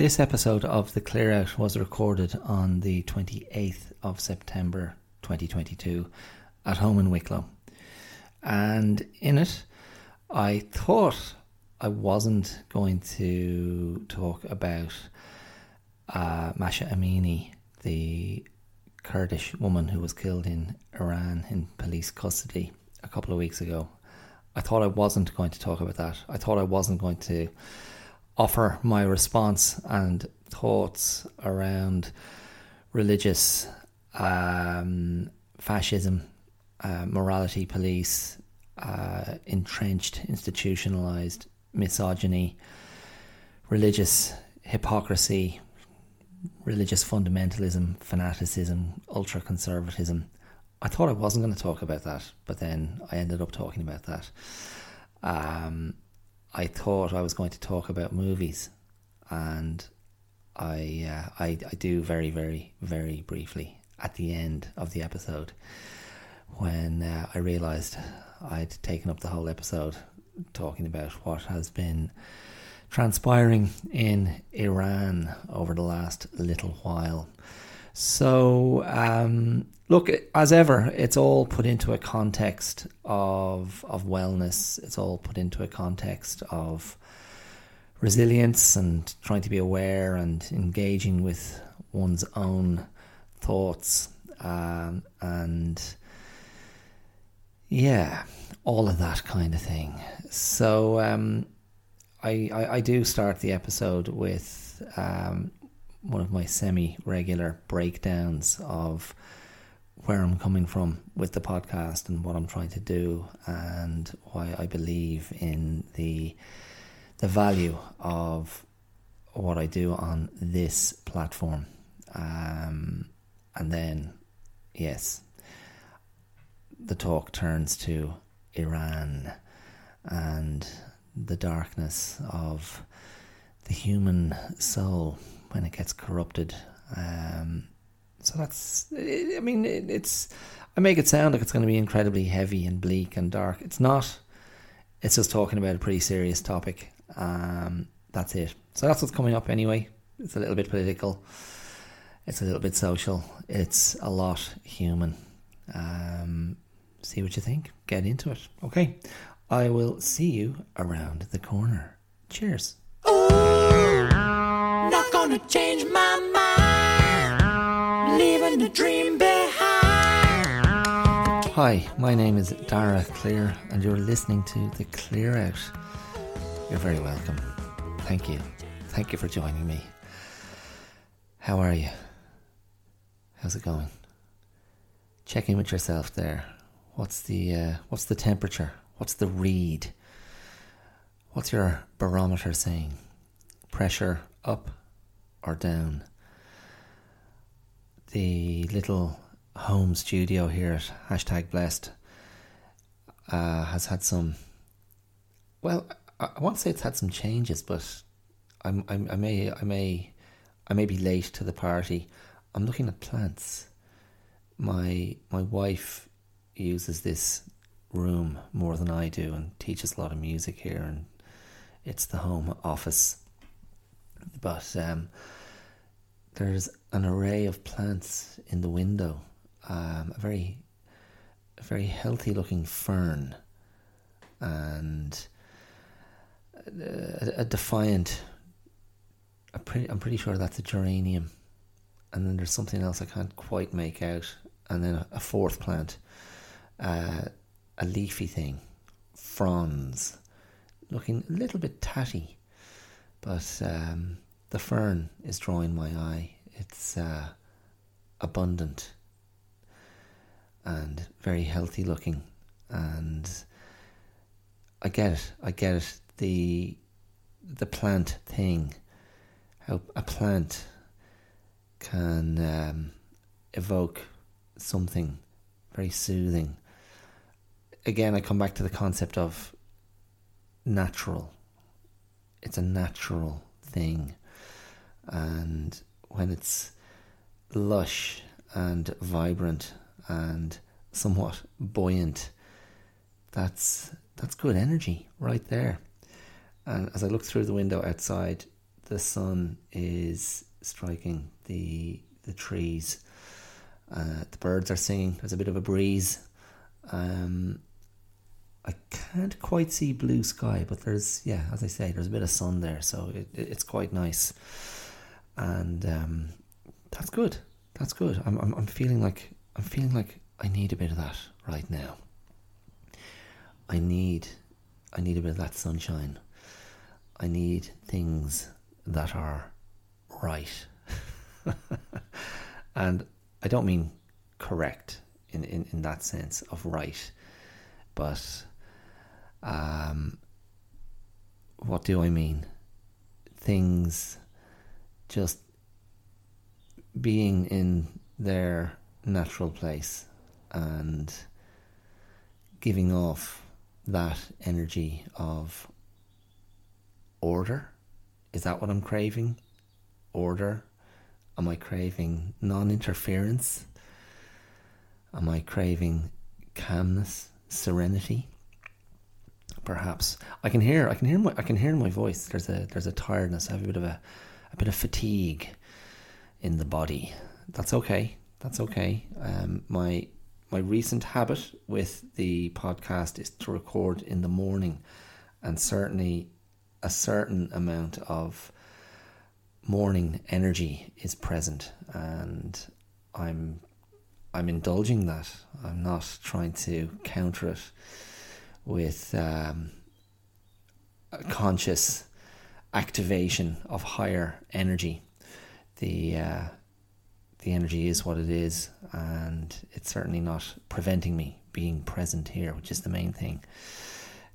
This episode of The Clear Out was recorded on the 28th of September 2022 at home in Wicklow. And in it, I thought I wasn't going to talk about uh, Mahsa Amini, the Kurdish woman who was killed in Iran in police custody a couple of weeks ago. I thought I wasn't going to talk about that. I thought I wasn't going to offer my response and thoughts around religious um, fascism, uh, morality police, uh, entrenched, institutionalized misogyny, religious hypocrisy, religious fundamentalism, fanaticism, ultra conservatism. I thought I wasn't going to talk about that, but then I ended up talking about that. Um, I thought I was going to talk about movies, and I, uh, I I do very very very briefly at the end of the episode when uh, I realised I'd taken up the whole episode talking about what has been transpiring in Iran over the last little while. So, um, look, as ever, it's all put into a context of of wellness. It's all put into a context of resilience and trying to be aware and engaging with one's own thoughts um, and yeah, all of that kind of thing. So um, I, I, I do start the episode with um, one of my semi-regular breakdowns of where I'm coming from with the podcast and what I'm trying to do and why I believe in the the value of what I do on this platform. Um, and then, yes, the talk turns to Iran and the darkness of the human soul when it gets corrupted. Um, so that's, I mean, it's, I make it sound like it's going to be incredibly heavy and bleak and dark. It's not. It's just talking about a pretty serious topic. Um, that's it. So that's what's coming up anyway. It's a little bit political. It's a little bit social. It's a lot human. Um, see what you think. Get into it. Okay. I will see you around the corner. Cheers. Gonna change my mind. Leaving the dream behind. Hi, my name is Dara Clear, and you're listening to The Clear Out. You're very welcome. Thank you. Thank you for joining me. How are you? How's it going? Check in with yourself there. What's the uh, what's the temperature? What's the read? What's your barometer saying? Pressure up or down? The little home studio here at hashtag blessed uh, has had some. Well, I, I want to say it's had some changes, but I'm, I'm, I may I may I may be late to the party. I'm looking at plants. My my wife uses this room more than I do and teaches a lot of music here, and it's the home office. But um, there's an array of plants in the window. Um, a very, a very healthy looking fern, and a, a defiant. A pretty, I'm pretty sure that's a geranium, and then there's something else I can't quite make out, and then a, a fourth plant uh, a leafy thing, fronds, looking a little bit tatty, but um, the fern is drawing my eye. It's uh, abundant and very healthy looking, and I get it. I get it. The the plant thing, how a plant can um, evoke something very soothing again, I come back to the concept of natural. It's a natural thing. And when it's lush and vibrant and somewhat buoyant, that's that's good energy right there. And as I look through the window outside, the sun is striking the the trees. Uh, the birds are singing. There's a bit of a breeze. Um, I can't quite see blue sky, but there's yeah, as I say, there's a bit of sun there, so it, it, it's quite nice, and um, that's good. That's good. I'm, I'm I'm feeling like I'm feeling like I need a bit of that right now. I need I need a bit of that sunshine. I need things that are right. and I don't mean correct in, in, in that sense of right, but um, what do I mean? Things just being in their natural place and giving off that energy of order. Is that what I'm craving? Order? Am I craving non interference? Am I craving calmness, serenity? Perhaps I can hear. I can hear my. I can hear in my voice. There's a. There's a tiredness. I have a bit of a, a bit of fatigue in the body. That's okay. That's okay. Um, my my recent habit with the podcast is to record in the morning, and certainly a certain amount of morning energy is present, and I'm I'm indulging that. I'm not trying to counter it with um, conscious activation of higher energy. The uh, the energy is what it is, and it's certainly not preventing me being present here, which is the main thing.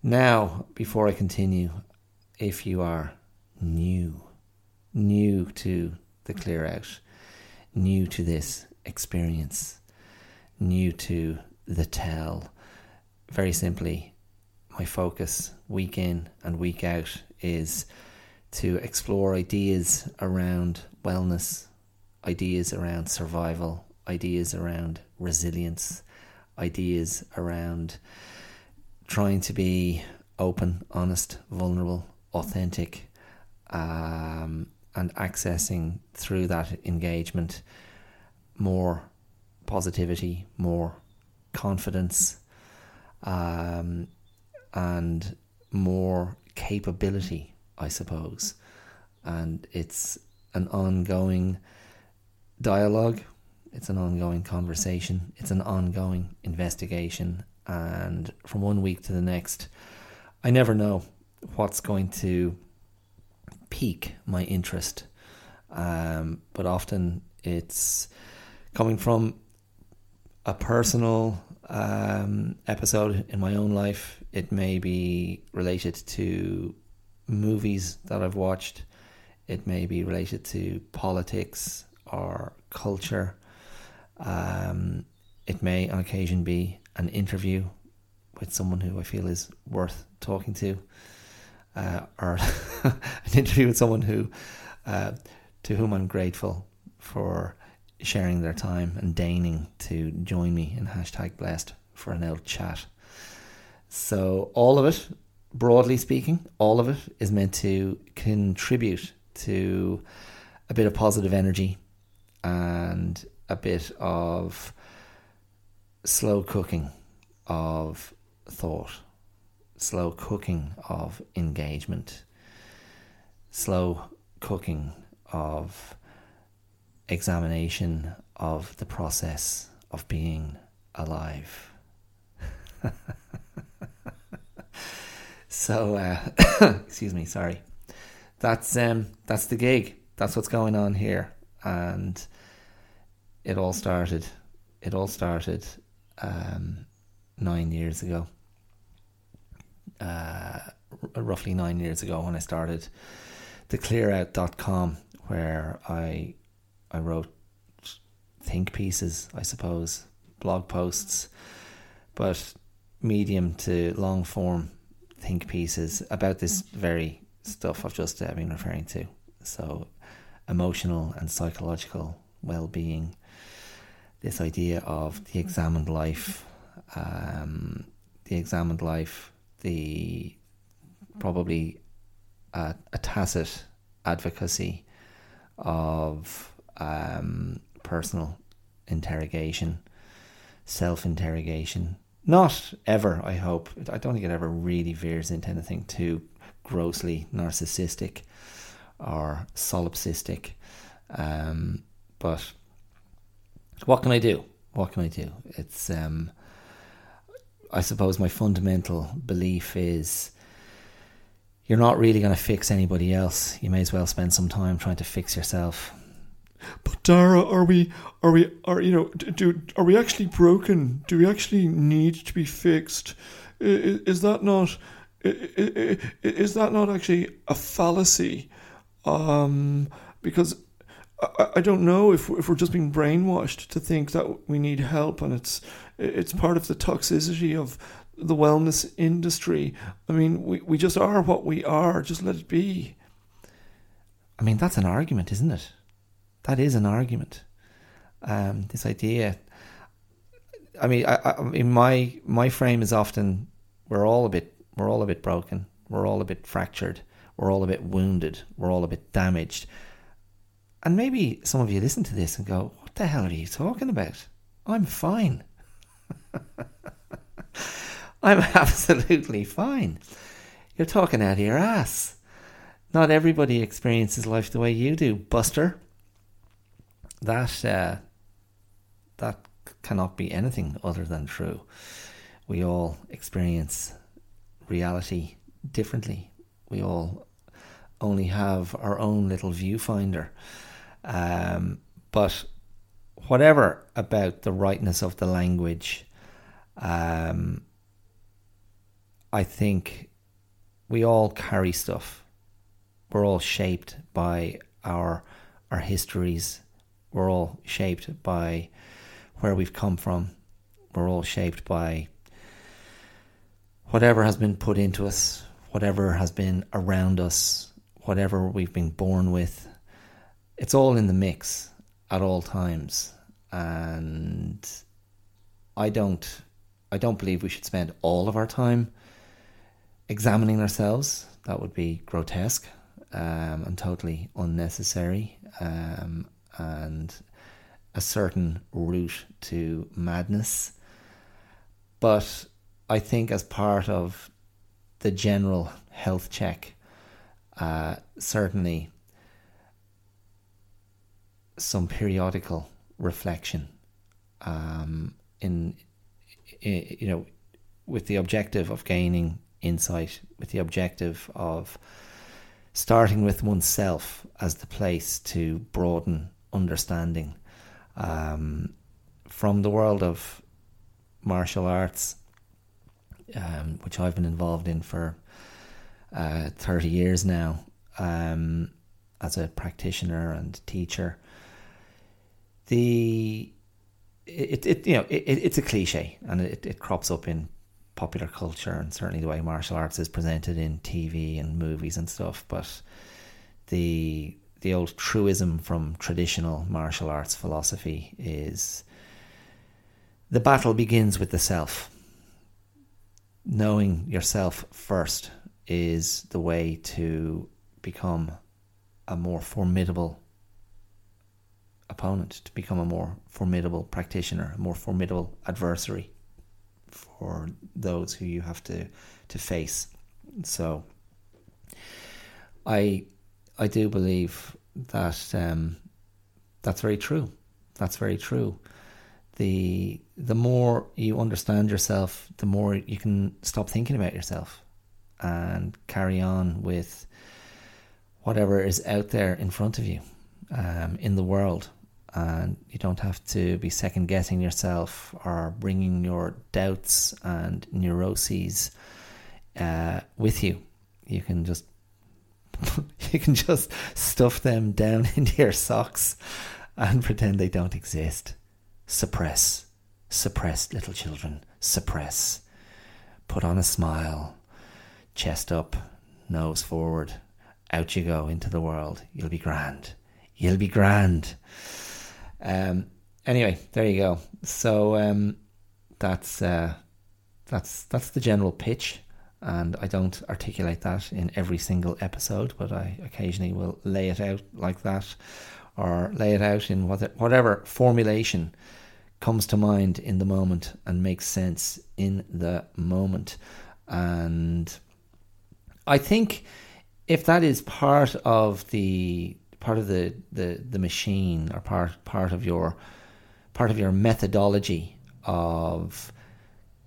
Now, before I continue, if you are new, new to the clear out, new to this experience, new to the tell, very simply, my focus week in and week out is to explore ideas around wellness, ideas around survival, ideas around resilience, ideas around trying to be open, honest, vulnerable, authentic, um, and accessing through that engagement more positivity, more confidence, um, and more capability, I suppose. And it's an ongoing dialogue, it's an ongoing conversation, it's an ongoing investigation. And from one week to the next, I never know what's going to pique my interest. Um, but often it's coming from a personal um, episode in my own life. It may be related to movies that I've watched. It may be related to politics or culture. Um, it may, on occasion, be an interview with someone who I feel is worth talking to, uh, or an interview with someone who, uh, to whom I'm grateful for sharing their time and deigning to join me in hashtag blessed for an old chat. So all of it, broadly speaking, all of it is meant to contribute to a bit of positive energy and a bit of slow cooking of thought, slow cooking of engagement, slow cooking of examination of the process of being alive. so, uh, excuse me, sorry. That's um, that's the gig. That's what's going on here, and it all started. It all started um, nine years ago. Uh, r- roughly nine years ago when I started the clearout.com where I I wrote think pieces, I suppose, blog posts, but medium to long form think pieces about this very stuff I've just uh, been referring to. So, emotional and psychological well being, this idea of the examined life, um, the examined life, the probably a, a tacit advocacy, of um, personal interrogation, self interrogation. Not ever, I hope. I don't think it ever really veers into anything too grossly narcissistic or solipsistic. Um, but what can I do? What can I do? It's, um, I suppose, my fundamental belief is you're not really going to fix anybody else. You may as well spend some time trying to fix yourself. But Dara, are we, are we, are you know, do are we actually broken? Do we actually need to be fixed? Is, is that not, is that not actually a fallacy? Um, because I, I don't know if if we're just being brainwashed to think that we need help, and it's it's part of the toxicity of the wellness industry. I mean, we, we just are what we are. Just let it be. I mean, that's an argument, isn't it? That is an argument. Um, this idea. I mean, I, I, in my my frame is often we're all a bit we're all a bit broken. We're all a bit fractured. We're all a bit wounded. We're all a bit damaged. And maybe some of you listen to this and go, "What the hell are you talking about? I'm fine." I'm absolutely fine. You're talking out of your ass. Not everybody experiences life the way you do, Buster. That uh, that cannot be anything other than true. We all experience reality differently. We all only have our own little viewfinder. Um, but whatever about the rightness of the language, um, I think we all carry stuff. We're all shaped by our our histories. We're all shaped by where we've come from. We're all shaped by whatever has been put into us, whatever has been around us, whatever we've been born with. It's all in the mix at all times. And I don't I don't believe we should spend all of our time examining ourselves. That would be grotesque um, and totally unnecessary um, and a certain route to madness. But I think, as part of the general health check, uh, certainly some periodical reflection um, in, in, you know, with the objective of gaining insight, with the objective of starting with oneself as the place to broaden understanding um, from the world of martial arts um, which I've been involved in for uh, 30 years now um, as a practitioner and teacher. The it, it you know it, it's a cliche and it, it crops up in popular culture and certainly the way martial arts is presented in TV and movies and stuff but the the old truism from traditional martial arts philosophy is the battle begins with the self knowing yourself first is the way to become a more formidable opponent, to become a more formidable practitioner, a more formidable adversary for those who you have to to face. So, I I do believe that um, that's very true. That's very true the the more you understand yourself, the more you can stop thinking about yourself and carry on with whatever is out there in front of you um, in the world. And you don't have to be second guessing yourself or bringing your doubts and neuroses uh, with you. You can just you can just stuff them down into your socks and pretend they don't exist suppress, suppress, little children, suppress. Put on a smile, chest up, nose forward. Out you go into the world. You'll be grand. You'll be grand. Um, anyway, there you go. So um, that's uh, that's that's the general pitch. And I don't articulate that in every single episode, but I occasionally will lay it out like that or lay it out in whatever formulation comes to mind in the moment and makes sense in the moment. And I think if that is part of the part of the, the, the machine or part part of your part of your methodology of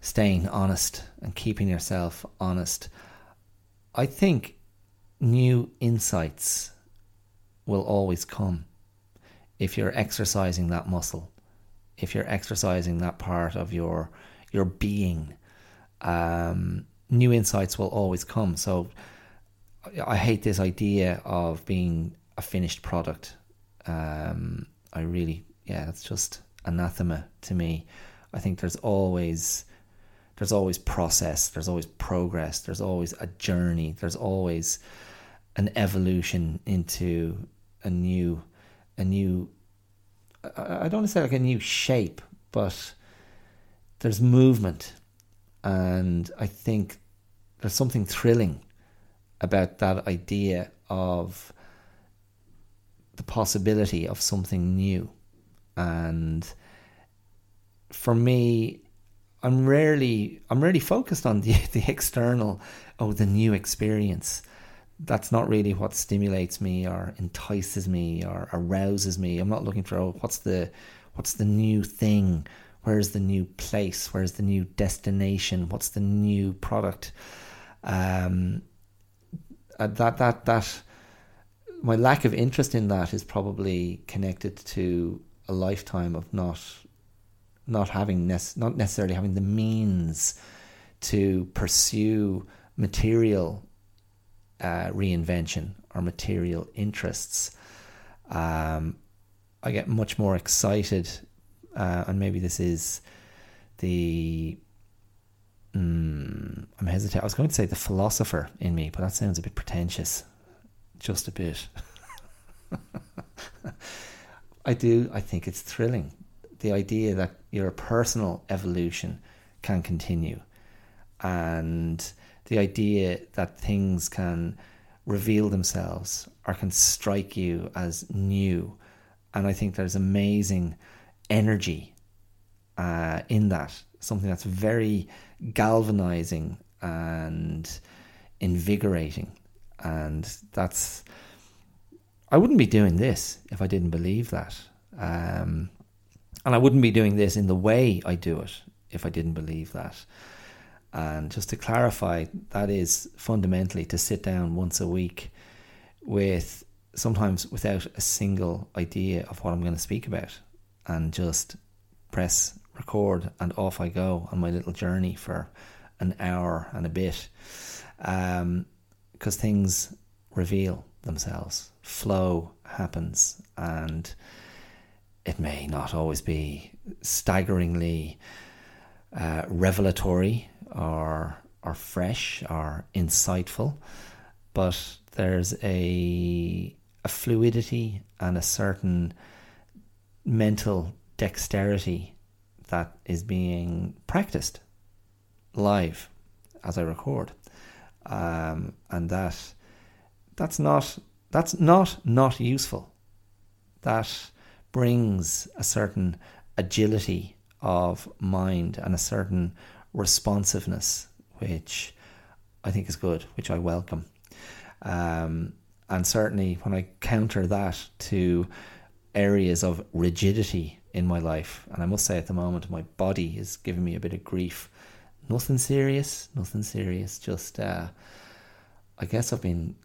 staying honest and keeping yourself honest, I think new insights will always come if you're exercising that muscle, if you're exercising that part of your your being. Um, new insights will always come. So I hate this idea of being a finished product. Um, I really, yeah, that's just anathema to me. I think there's always there's always process, there's always progress, there's always a journey, there's always an evolution into a new a new I don't want to say like a new shape, but there's movement and I think there's something thrilling about that idea of the possibility of something new. And for me, I'm rarely I'm rarely focused on the the external, oh the new experience. That's not really what stimulates me or entices me or arouses me. I'm not looking for oh what's the what's the new thing? Where's the new place? Where's the new destination? What's the new product? Um, uh, that that that my lack of interest in that is probably connected to a lifetime of not not having not necessarily having the means to pursue material uh, reinvention or material interests. Um, I get much more excited, uh, and maybe this is the. Mm, I'm hesitant. I was going to say the philosopher in me, but that sounds a bit pretentious. Just a bit. I do. I think it's thrilling the idea that your personal evolution can continue and the idea that things can reveal themselves or can strike you as new. And I think there's amazing energy uh, in that, something that's very galvanizing and invigorating. And that's, I wouldn't be doing this if I didn't believe that. Um, and I wouldn't be doing this in the way I do it if I didn't believe that. And just to clarify, that is fundamentally to sit down once a week with sometimes without a single idea of what I'm going to speak about and just press record and off I go on my little journey for an hour and a bit. Because um, things reveal themselves, flow happens, and it may not always be staggeringly uh, revelatory or or fresh or insightful, but there's a a fluidity and a certain mental dexterity that is being practiced live as I record, um, and that that's not that's not not useful. That brings a certain agility of mind and a certain responsiveness, which I think is good, which I welcome. Um, and certainly when I counter that to areas of rigidity in my life, and I must say at the moment my body is giving me a bit of grief. Nothing serious, nothing serious. Just, uh, I guess I've been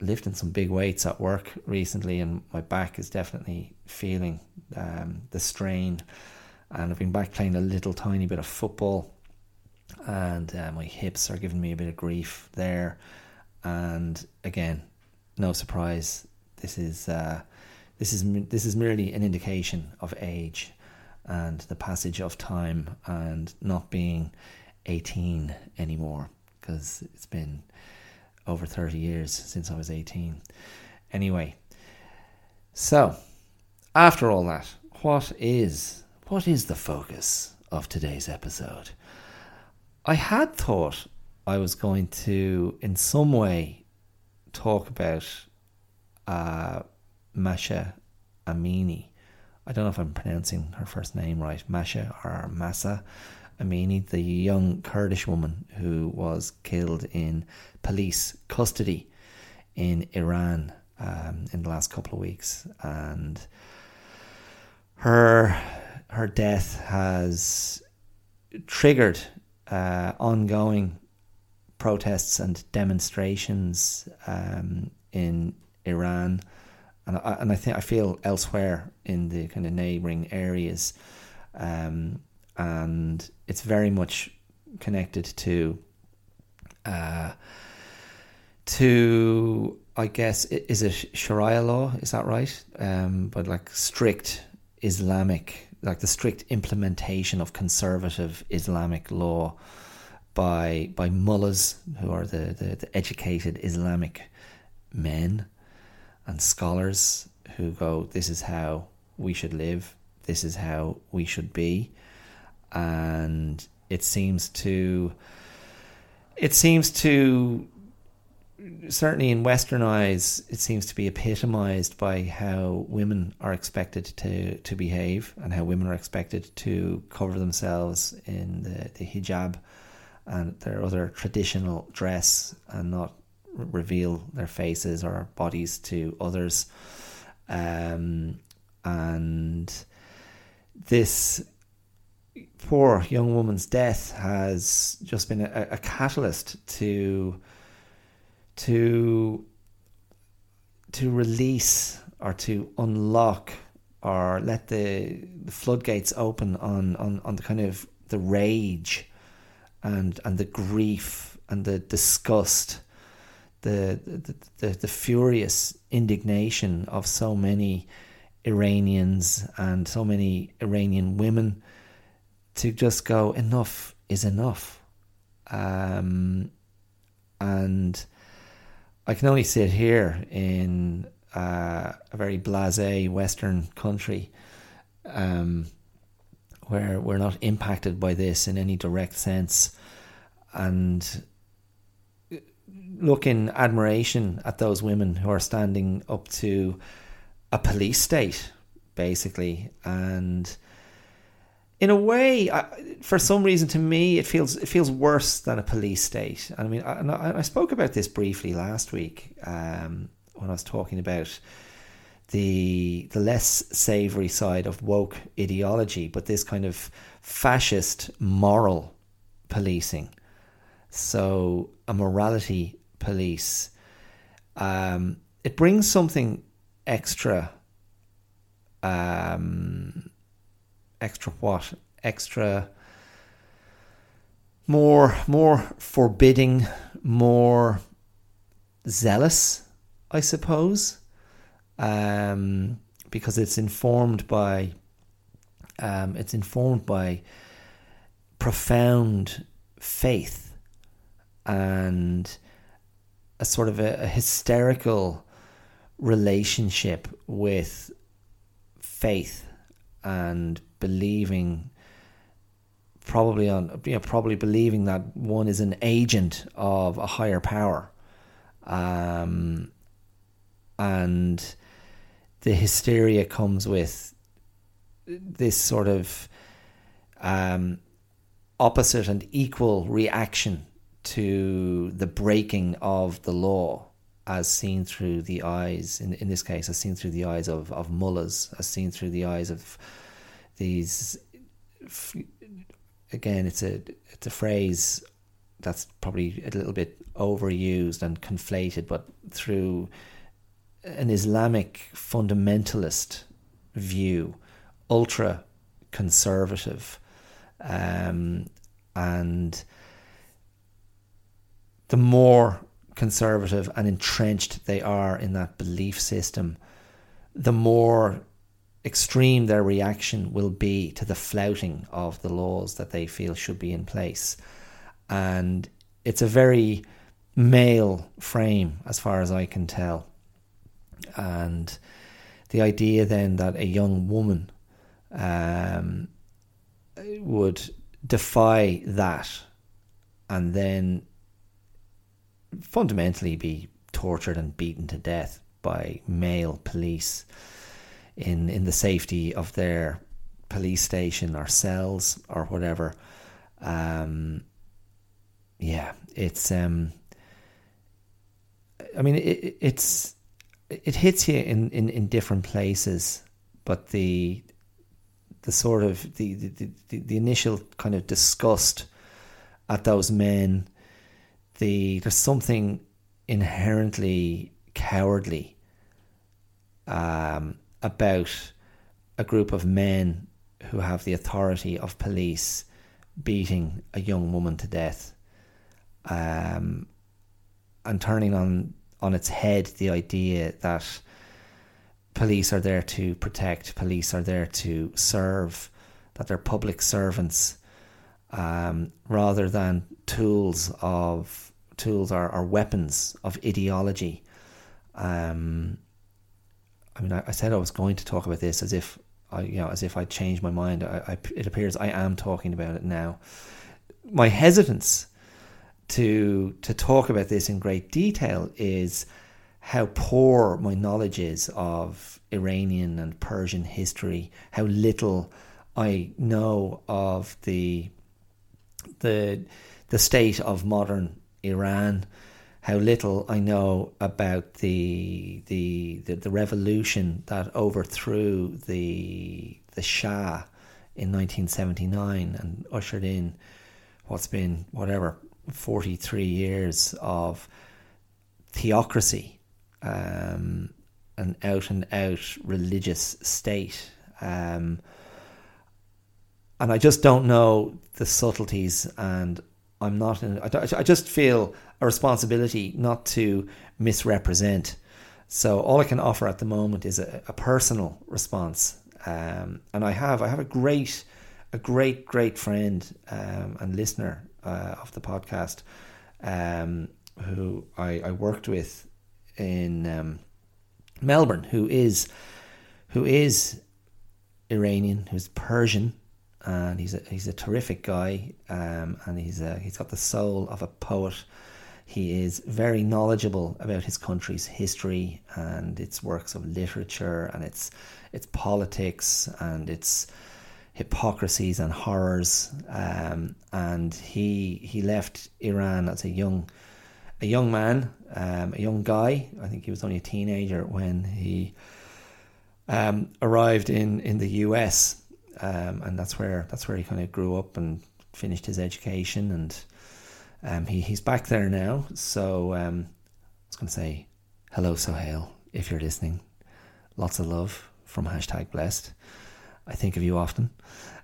lifting some big weights at work recently, and my back is definitely feeling um, the strain. And I've been back playing a little tiny bit of football, and uh, my hips are giving me a bit of grief there. And again, no surprise, this is uh, this is this is merely an indication of age and the passage of time, and not being eighteen anymore because it's been over 30 years since I was 18. Anyway, so after all that, what is what is the focus of today's episode? I had thought I was going to, in some way, talk about uh, Masha Amini. I don't know if I'm pronouncing her first name right, Masha or Massa Amini, the young Kurdish woman who was killed in police custody in Iran um, in the last couple of weeks, and her her death has triggered uh, ongoing protests and demonstrations um, in Iran, and I, and I think I feel elsewhere in the kind of neighbouring areas, um, and it's very much connected to uh, to I guess is it Sharia law? Is that right? Um, but like strict Islamic, like the strict implementation of conservative Islamic law by by mullahs who are the, the, the educated Islamic men and scholars who go, this is how we should live, this is how we should be, and it seems to it seems to certainly in Western eyes, it seems to be epitomized by how women are expected to, to behave and how women are expected to cover themselves in the, the hijab and their other traditional dress and not reveal their faces or bodies to others. Um, and this poor young woman's death has just been a, a catalyst to to to release or to unlock or let the, the floodgates open on, on, on the kind of the rage and and the grief and the disgust the the, the, the furious indignation of so many Iranians and so many Iranian women to just go enough is enough. Um, and I can only sit here in uh, a very blasé Western country um, where we're not impacted by this in any direct sense. And look in admiration at those women who are standing up to a police state, basically, and in a way, I, for some reason, to me, it feels it feels worse than a police state. And I mean, I, I spoke about this briefly last week um, when I was talking about the the less savoury side of woke ideology, but this kind of fascist moral policing. So a morality police. Um, it brings something extra. Um, extra what? Extra more more forbidding, more zealous, I suppose. Um, because it's informed by um, it's informed by profound faith and a sort of a, a hysterical relationship with faith and believing probably on you know, probably believing that one is an agent of a higher power. Um, and the hysteria comes with this sort of um, opposite and equal reaction to the breaking of the law as seen through the eyes in in this case as seen through the eyes of, of mullahs as seen through the eyes of these again it's a it's a phrase that's probably a little bit overused and conflated but through an Islamic fundamentalist view ultra conservative um, and the more conservative and entrenched they are in that belief system the more extreme their reaction will be to the flouting of the laws that they feel should be in place. And it's a very male frame, as far as I can tell. And the idea then that a young woman um, would defy that and then fundamentally be tortured and beaten to death by male police in in the safety of their police station or cells or whatever. Um, yeah, it's um, I mean it, it's it hits you in, in, in different places, but the the sort of the, the, the, the initial kind of disgust at those men, the there's something inherently cowardly um, about a group of men who have the authority of police beating a young woman to death um, and turning on on its head the idea that police are there to protect, police are there to serve, that they're public servants, um, rather than tools of tools or, or weapons of ideology. Um, I mean, I, I, said I was going to talk about this as if I, you know, as if I'd changed my mind. I, I, it appears I am talking about it now. My hesitance to to talk about this in great detail is how poor my knowledge is of Iranian and Persian history, how little I know of the the the state of modern Iran, how little I know about the the the, the revolution that overthrew the the Shah in 1979 and ushered in what's been whatever 43 years of theocracy, um, an out and out religious state. Um, and I just don't know the subtleties, and I'm not. In, I, just feel a responsibility not to misrepresent. So all I can offer at the moment is a, a personal response, um, and I have I have a great, a great great friend um, and listener uh, of the podcast, um, who I, I, worked with in um, Melbourne, who is who is Iranian, who's Persian, and he's a he's a terrific guy, um, and he's a, he's got the soul of a poet. He is very knowledgeable about his country's history and its works of literature and its its politics and its hypocrisies and horrors. Um, and he he left Iran as a young a young man, um, a young guy. I think he was only a teenager when he um, arrived in, in the US, um, and that's where that's where he kind of grew up and finished his education. And um, he he's back there now. So um, I was going to say hello, Sohail, if you're listening. Lots of love from hashtag blessed. I think of you often.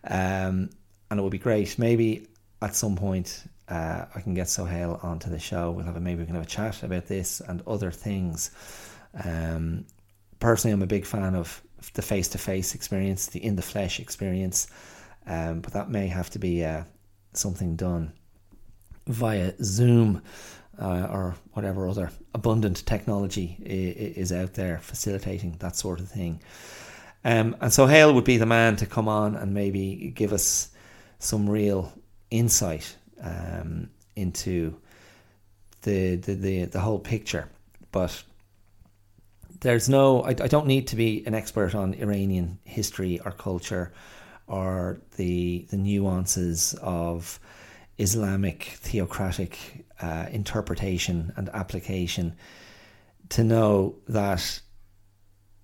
Um, and it would be great. Maybe at some point uh, I can get Sohail onto the show. We'll have a, maybe we can have a chat about this and other things. Um, personally, I'm a big fan of the face to face experience, the in the flesh experience, um, but that may have to be uh, something done via Zoom uh, or whatever other abundant technology is out there facilitating that sort of thing. Um, and Sohail would be the man to come on and maybe give us some real insight um, into the, the, the the whole picture. But there's no, I, I don't need to be an expert on Iranian history or culture or the the nuances of Islamic theocratic uh, interpretation and application to know that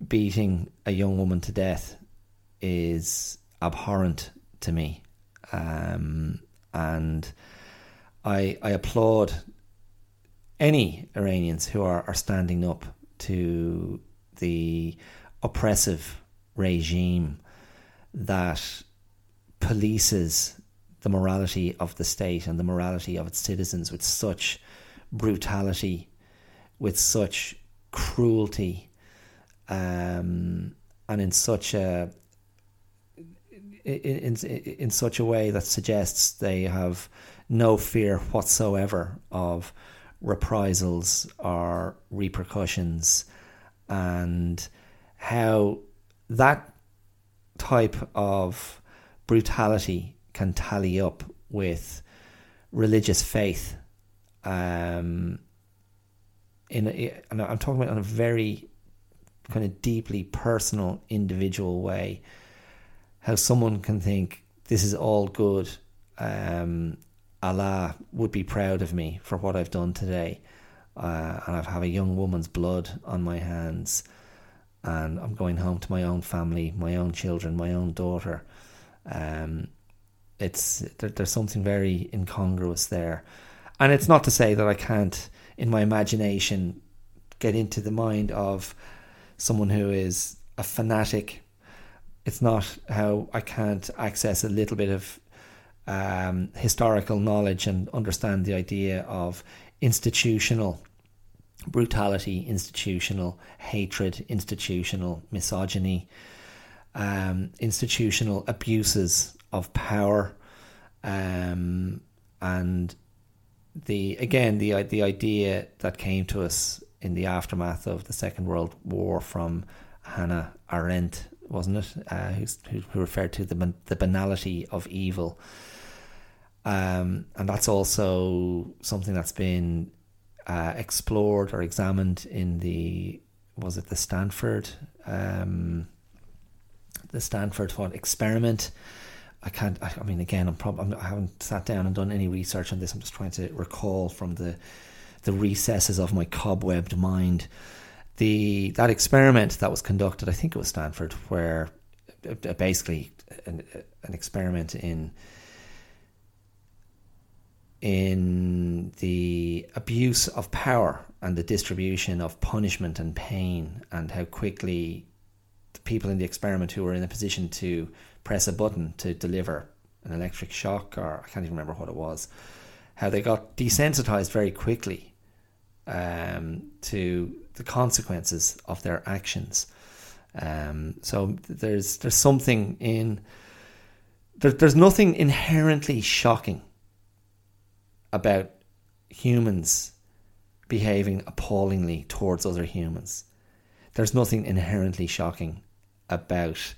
beating a young woman to death is abhorrent to me. Um, and I, I applaud any Iranians who are, are standing up to the oppressive regime that polices the morality of the state and the morality of its citizens with such brutality, with such cruelty, um, and in such a in, in in such a way that suggests they have no fear whatsoever of reprisals or repercussions, and how that type of brutality can tally up with religious faith um, in a, and I'm talking about in a very kind of deeply personal, individual way, how someone can think this is all good. Um, Allah would be proud of me for what I've done today. Uh, and I have a young woman's blood on my hands, and I'm going home to my own family, my own children, my own daughter. Um, it's there, there's something very incongruous there, and it's not to say that I can't, in my imagination, get into the mind of someone who is a fanatic. It's not how I can't access a little bit of um, historical knowledge and understand the idea of institutional brutality, institutional hatred, institutional misogyny, um, institutional abuses of power, um, and the again the the idea that came to us in the aftermath of the Second World War from Hannah Arendt, wasn't it? Uh, who, who referred to the the banality of evil. Um, and that's also something that's been uh, explored or examined in the was it the Stanford um, the Stanford what experiment. I can't. I, I mean, again, I'm probably I haven't sat down and done any research on this. I'm just trying to recall from the the recesses of my cobwebbed mind the that experiment that was conducted. I think it was Stanford, where uh, basically an, an experiment in in the abuse of power and the distribution of punishment and pain, and how quickly the people in the experiment who were in a position to press a button to deliver an electric shock, or I can't even remember what it was, how they got desensitized very quickly um, to the consequences of their actions. Um, so there's there's something in there, there's nothing inherently shocking about humans behaving appallingly towards other humans. There's nothing inherently shocking about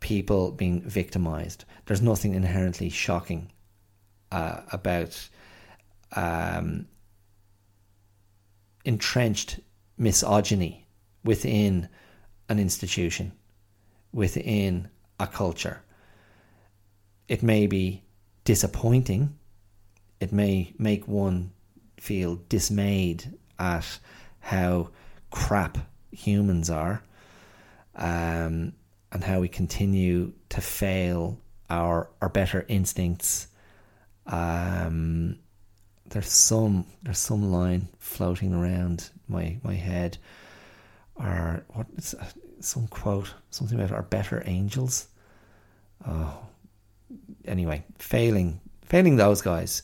people being victimized. There's nothing inherently shocking uh, about um, entrenched misogyny within an institution, within a culture. It may be disappointing it may make one feel dismayed at how crap humans are um, and how we continue to fail our our better instincts. Um, there's some there's some line floating around my my head, or what? Uh, some quote, something about our better angels. Oh, anyway, failing failing those guys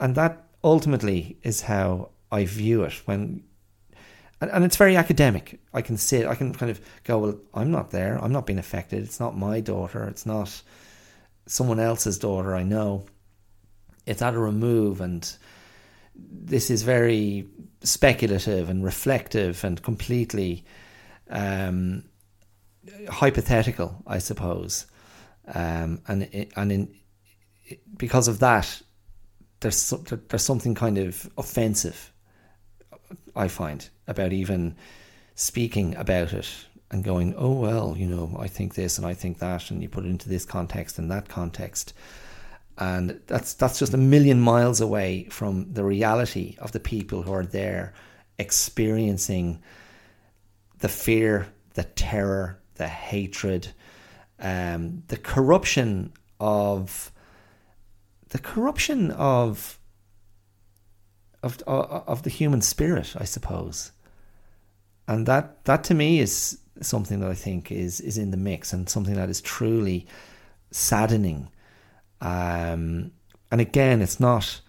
and that ultimately is how I view it when and, and it's very academic. I can sit I can kind of go, Well, I'm not there, I'm not being affected, it's not my daughter, it's not someone else's daughter I know. It's at a remove and this is very speculative and reflective and completely um, hypothetical, I suppose. Um, and and in because of that, there's there's something kind of offensive I find about even speaking about it and going, oh well, you know, I think this and I think that, and you put it into this context and that context, and that's that's just a million miles away from the reality of the people who are there experiencing the fear, the terror, the hatred, um, the corruption of the corruption of of of the human spirit, I suppose, and that that to me is something that I think is is in the mix and something that is truly saddening. Um, and again, it's not.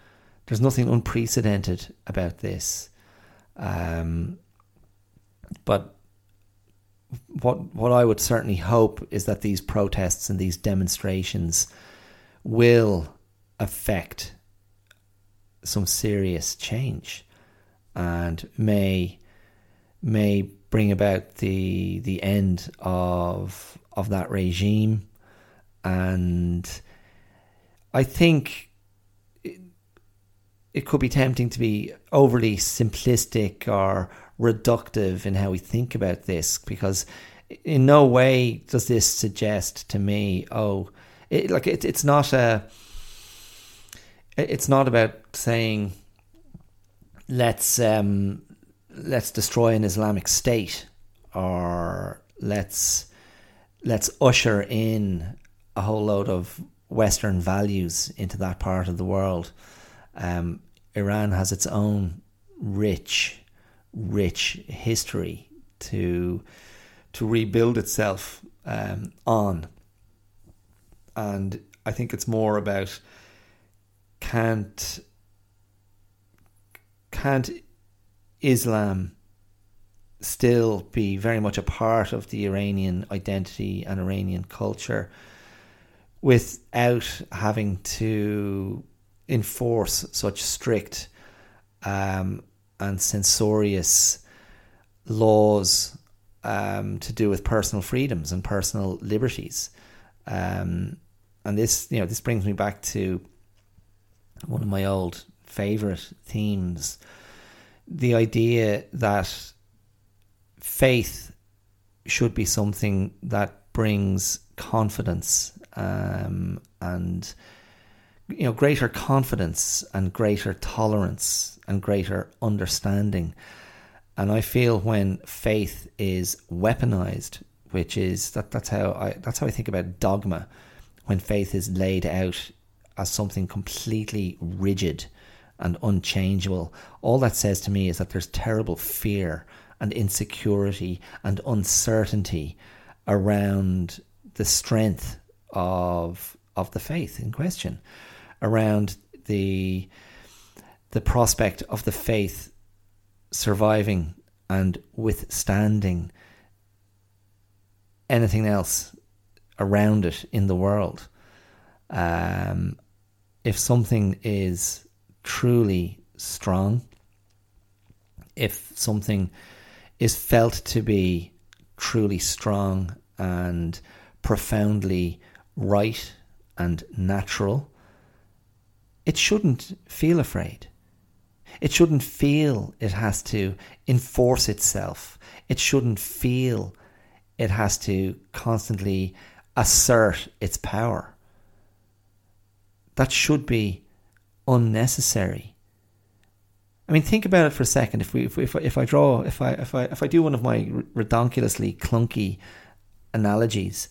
There's nothing unprecedented about this, um, but what what I would certainly hope is that these protests and these demonstrations will affect some serious change and may may bring about the the end of of that regime. And I think it, it could be tempting to be overly simplistic or reductive in how we think about this because in no way does this suggest to me oh it, like it, it's not a it's not about saying let's um, let's destroy an Islamic state or let's let's usher in a whole load of Western values into that part of the world. Um, Iran has its own rich, rich history to to rebuild itself um, on, and I think it's more about can't can't Islam still be very much a part of the Iranian identity and Iranian culture without having to enforce such strict um, and censorious laws um, to do with personal freedoms and personal liberties. Um, and this, you know, this brings me back to one of my old favorite themes the idea that faith should be something that brings confidence um, and you know greater confidence and greater tolerance and greater understanding. And i feel when faith is weaponized which is that that's how i that's how i think about dogma when faith is laid out as something completely rigid and unchangeable, all that says to me is that there's terrible fear and insecurity and uncertainty around the strength of of the faith in question, around the the prospect of the faith surviving and withstanding anything else around it in the world. Um, if something is truly strong, if something is felt to be truly strong and profoundly right and natural, it shouldn't feel afraid. It shouldn't feel it has to enforce itself. It shouldn't feel it has to constantly assert its power that should be unnecessary. I mean, think about it for a second. If we, if, if, if I draw, if I, if I, if I do one of my redonkulously clunky analogies,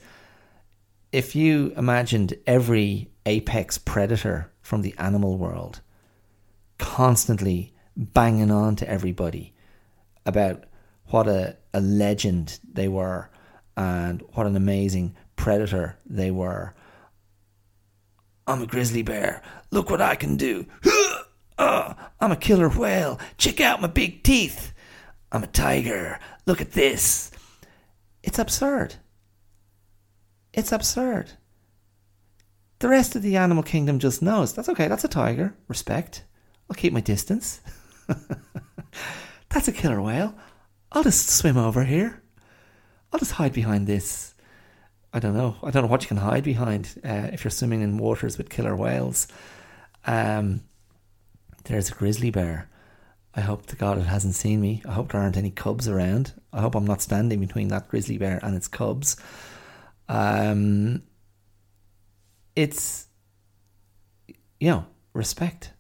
if you imagined every apex predator from the animal world constantly banging on to everybody about what a, a legend they were and what an amazing predator they were I'm a grizzly bear. Look what I can do. Uh, I'm a killer whale. Check out my big teeth. I'm a tiger. Look at this. It's absurd. It's absurd. The rest of the animal kingdom just knows that's okay, that's a tiger. Respect. I'll keep my distance. that's a killer whale. I'll just swim over here. I'll just hide behind this I don't know. I don't know what you can hide behind uh, if you're swimming in waters with killer whales. Um, there's a grizzly bear. I hope to God it hasn't seen me. I hope there aren't any cubs around. I hope I'm not standing between that grizzly bear and its cubs. Um, it's you know respect.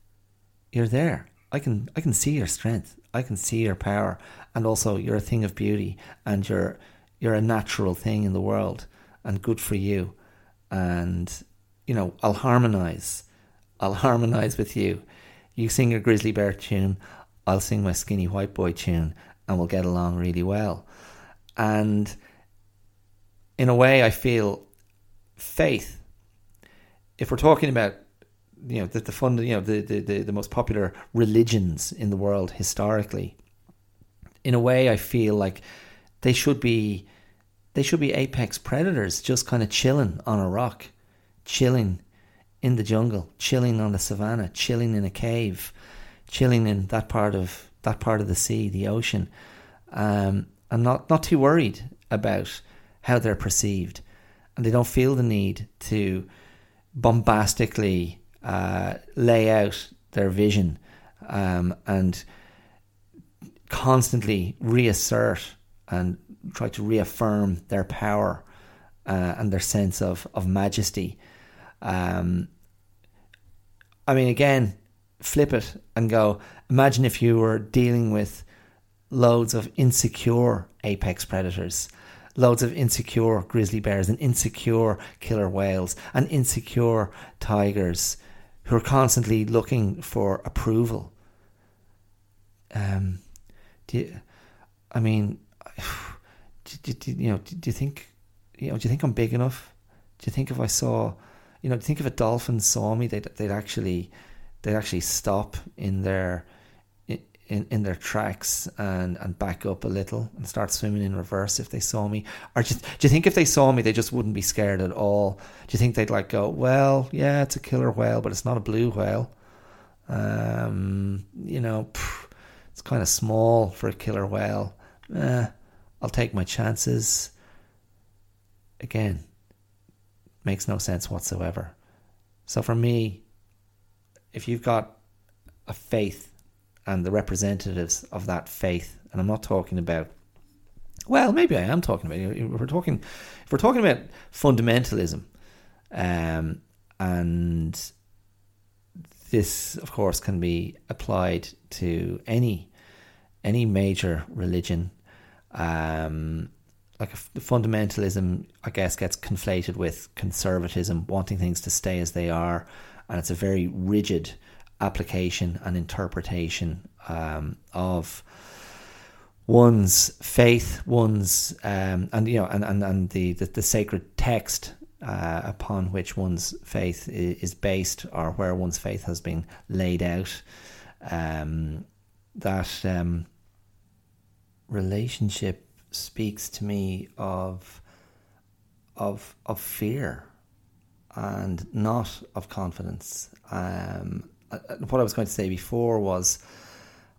You're there. I can I can see your strength. I can see your power, and also you're a thing of beauty, and you're you're a natural thing in the world and good for you. And, you know, I'll harmonize. I'll harmonize with you. You sing your Grizzly Bear tune, I'll sing my Skinny White Boy tune, and we'll get along really well. And in a way, I feel faith. If we're talking about you know the, the fund you know the, the, the, the most popular religions in the world historically in a way i feel like they should be they should be apex predators, just kind of chilling on a rock, chilling in the jungle, chilling on the savannah, chilling in a cave, chilling in that part of that part of the sea, the ocean, um, and not not too worried about how they're perceived, and they don't feel the need to bombastically uh, lay out their vision um, and constantly reassert and try to reaffirm their power uh, and their sense of, of majesty. Um, I mean, again, flip it and go imagine if you were dealing with loads of insecure apex predators, loads of insecure grizzly bears and insecure killer whales and insecure tigers who are constantly looking for approval. Um, do you, I mean, do, do, you know? Do, do you think, you know? Do you think I'm big enough? Do you think if I saw, you know, do you think if a dolphin saw me, they'd they'd actually, they'd actually stop in their in, in their tracks and, and back up a little and start swimming in reverse if they saw me? Or do you, do you think if they saw me, they just wouldn't be scared at all? Do you think they'd like go, well, yeah, it's a killer whale, but it's not a blue whale? Um, you know, it's kind of small for a killer whale. Eh, I'll take my chances. Again, makes no sense whatsoever. So for me, if you've got a faith and the representatives of that faith, and I'm not talking about, well, maybe I am talking about. If we're talking, if we're talking about fundamentalism, um, and this, of course, can be applied to any any major religion. Um, like fundamentalism, I guess, gets conflated with conservatism, wanting things to stay as they are, and it's a very rigid application and interpretation um, of one's faith, one's um, and you know, and and, and the, the, the sacred text uh, upon which one's faith is based, or where one's faith has been laid out. Um, that um, relationship speaks to me of of of fear and not of confidence. Um, what I was going to say before was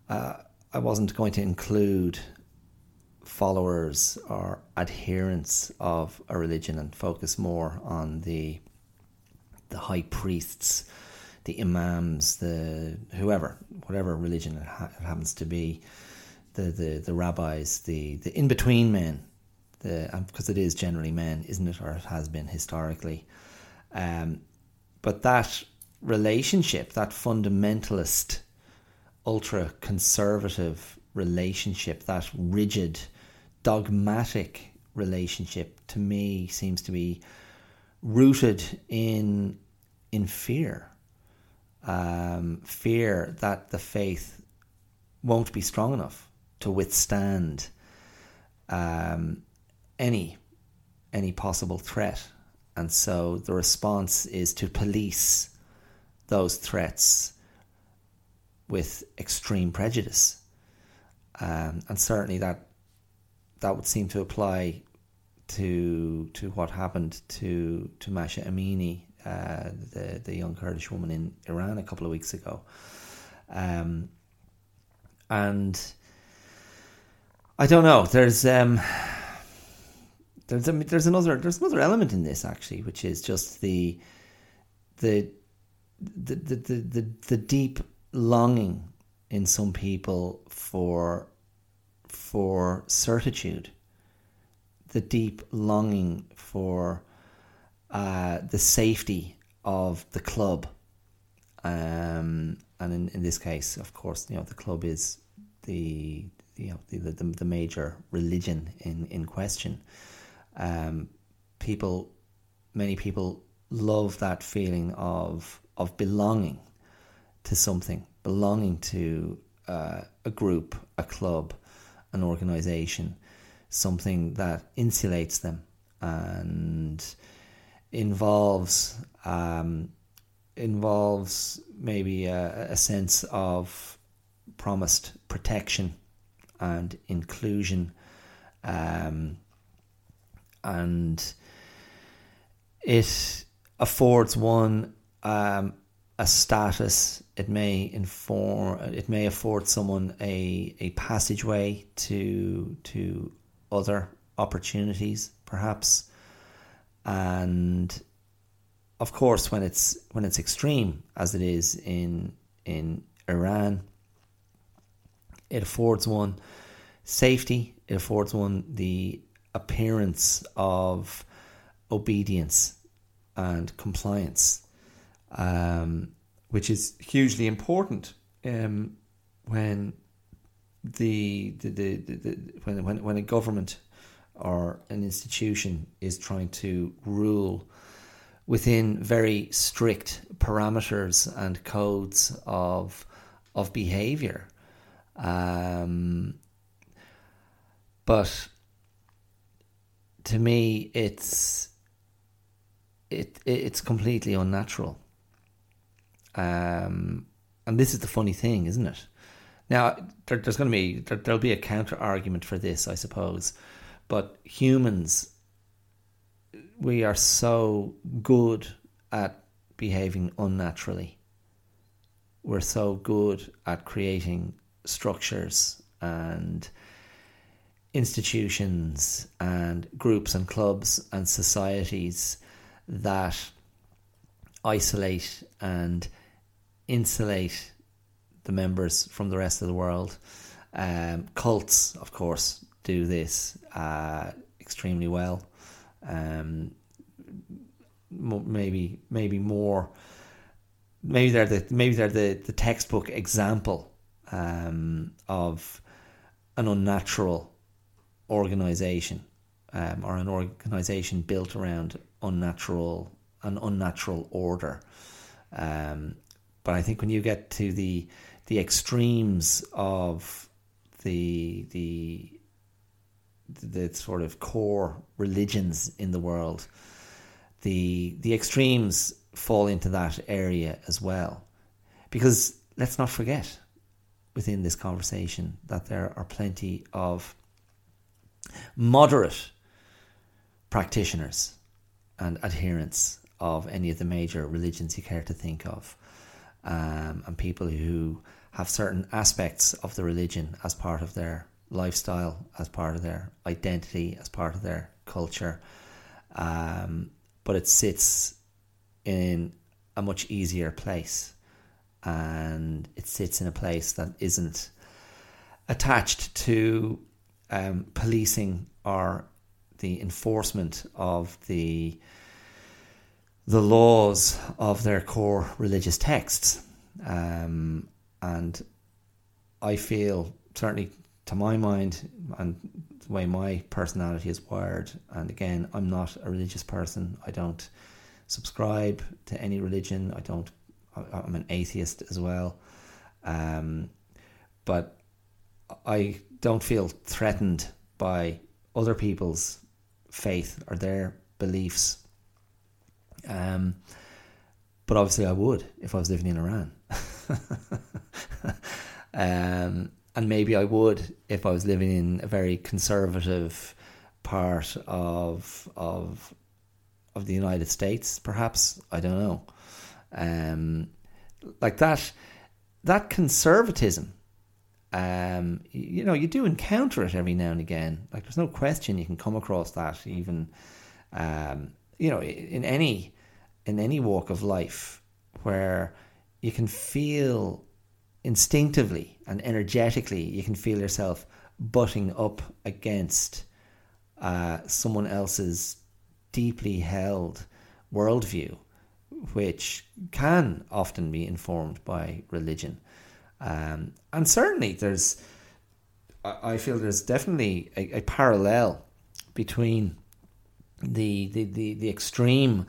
uh, I wasn't going to include followers or adherents of a religion and focus more on the the high priests, the imams, the whoever, whatever religion it, ha- it happens to be, the, the, the rabbis, the, the in between men, the because um, it is generally men, isn't it, or it has been historically. Um, but that relationship, that fundamentalist, ultra conservative relationship, that rigid, dogmatic relationship, to me seems to be rooted in in fear. Um, fear that the faith won't be strong enough to withstand um, any any possible threat, and so the response is to police those threats with extreme prejudice. Um, and certainly that that would seem to apply to to what happened to to Mahsa Amini, uh, the the young Kurdish woman in Iran a couple of weeks ago, um, and I don't know. There's um, there's a, there's another there's another element in this actually, which is just the the the, the, the, the, the deep longing in some people for for certitude, the deep longing for uh, the safety of the club, um, and in, in this case, of course, you know the club is the you know the the, the major religion in in question. Um, people, many people love that feeling of of belonging to something, belonging to uh, a group, a club, an organization, something that insulates them and involves um, involves maybe a, a sense of promised protection and inclusion um, and it affords one um, a status. It may inform. It may afford someone a a passageway to to other opportunities, perhaps. And of course, when it's when it's extreme, as it is in in Iran, It affords one safety. It affords one the appearance of obedience and compliance, um, which is hugely important um, when the, the, the, the, when, when, when a government or an institution is trying to rule within very strict parameters and codes of of behavior. Um, but to me, it's it, it's completely unnatural. Um, and this is the funny thing, isn't it? Now, there, there's going to be there, there'll be a counter argument for this, I suppose, but humans, we are so good at behaving unnaturally. We're so good at creating structures and institutions and groups and clubs and societies that isolate and insulate the members from the rest of the world. Um, cults, of course, do this uh, extremely well. Um, maybe, maybe more. Maybe they're the maybe they're the, the textbook example um, of an unnatural organization um, or an organization built around unnatural an unnatural order. Um, but I think when you get to the the extremes of the the the sort of core religions in the world, the the extremes fall into that area as well. Because let's not forget within this conversation that there are plenty of moderate practitioners and adherents of any of the major religions you care to think of, um, and people who have certain aspects of the religion as part of their lifestyle, as part of their identity, as part of their culture. Um, but it sits in a much easier place it sits in a place that isn't attached to um, policing or the enforcement of the the laws of their core religious texts. Um, and I feel, certainly to my mind, and the way my personality is wired, and again, I'm not a religious person. I don't subscribe to any religion. I don't. I'm an atheist as well. Um, but I don't feel threatened by other people's faith or their beliefs. Um, but obviously, I would if I was living in Iran. um, and maybe I would if I was living in a very conservative part of of of the United States. Perhaps I don't know. Um, like that, that conservatism um, you know, you do encounter it every now and again. Like, there's no question you can come across that, even, um, you know, in any in any walk of life, where you can feel instinctively and energetically, you can feel yourself butting up against uh, someone else's deeply held worldview, which can often be informed by religion. Um, and certainly, there's, I feel there's definitely a, a parallel between the, the, the, the extreme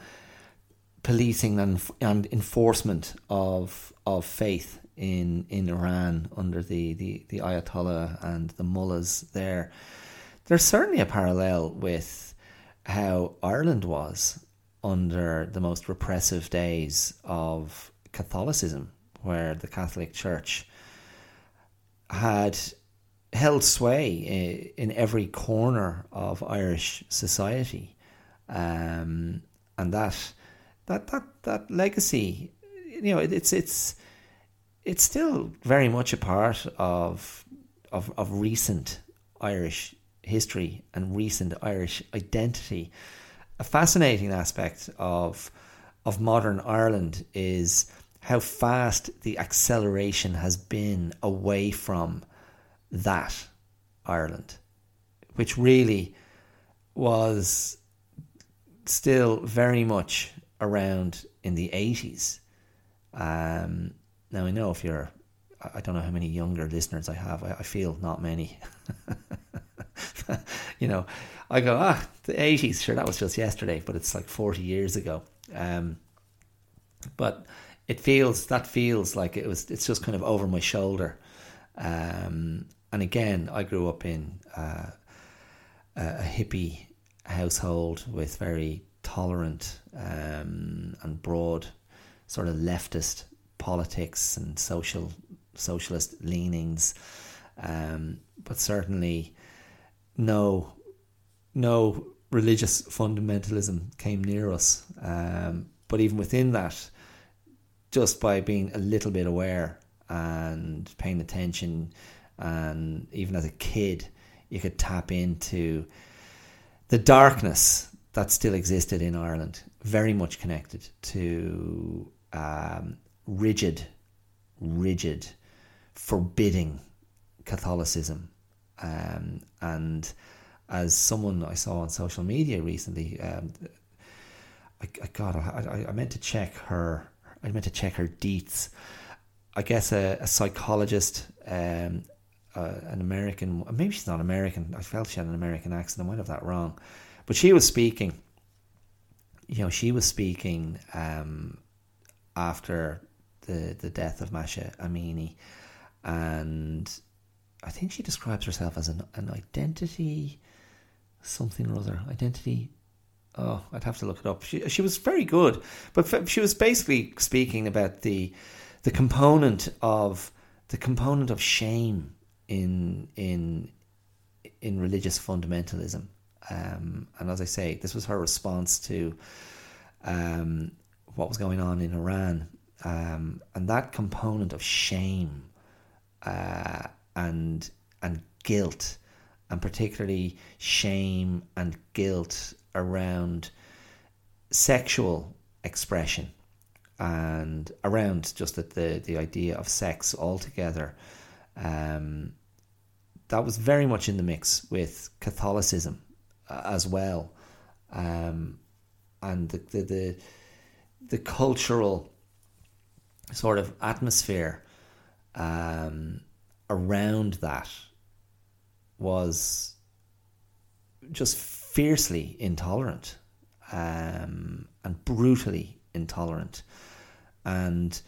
policing and, and enforcement of of faith in in Iran under the, the, the Ayatollah and the mullahs there. There's certainly a parallel with how Ireland was under the most repressive days of Catholicism where the Catholic Church had held sway in every corner of Irish society, um, and that that that that legacy, you know, it's it's it's still very much a part of of of recent Irish history and recent Irish identity. A fascinating aspect of of modern Ireland is how fast the acceleration has been away from that Ireland, which really was still very much around in the 80s. Um, now, I know if you're, I don't know how many younger listeners I have, I, I feel not many. you know, I go, ah, the 80s, sure, that was just yesterday, but it's like 40 years ago. Um, but it feels, that feels like it was, it's just kind of over my shoulder. Um, and again, I grew up in uh, a hippie household with very tolerant um, and broad sort of leftist politics and social socialist leanings, um, but certainly no no religious fundamentalism came near us. Um, but even within that, just by being a little bit aware and paying attention, and even as a kid, you could tap into the darkness that still existed in Ireland, very much connected to um, rigid, rigid, forbidding Catholicism. Um, and as someone I saw on social media recently, um, I, I God, I, I, meant to check her. I meant to check her deets. I guess a, a psychologist, um, uh, an American. Maybe she's not American. I felt she had an American accent. I might have that wrong, but she was speaking. You know, she was speaking um, after the the death of Mahsa Amini, and I think she describes herself as an, an identity something or other. Identity. Oh, I'd have to look it up. She she was very good, but she was basically speaking about the the component of the component of shame in in in religious fundamentalism. Um, and as I say, this was her response to um, what was going on in Iran, um, and that component of shame uh, and and guilt and particularly shame and guilt around sexual expression and around just the, the, the idea of sex altogether. Um, that was very much in the mix with Catholicism uh, as well. Um, and the, the, the, the, cultural sort of atmosphere um, around that was just fiercely intolerant um, and brutally intolerant. And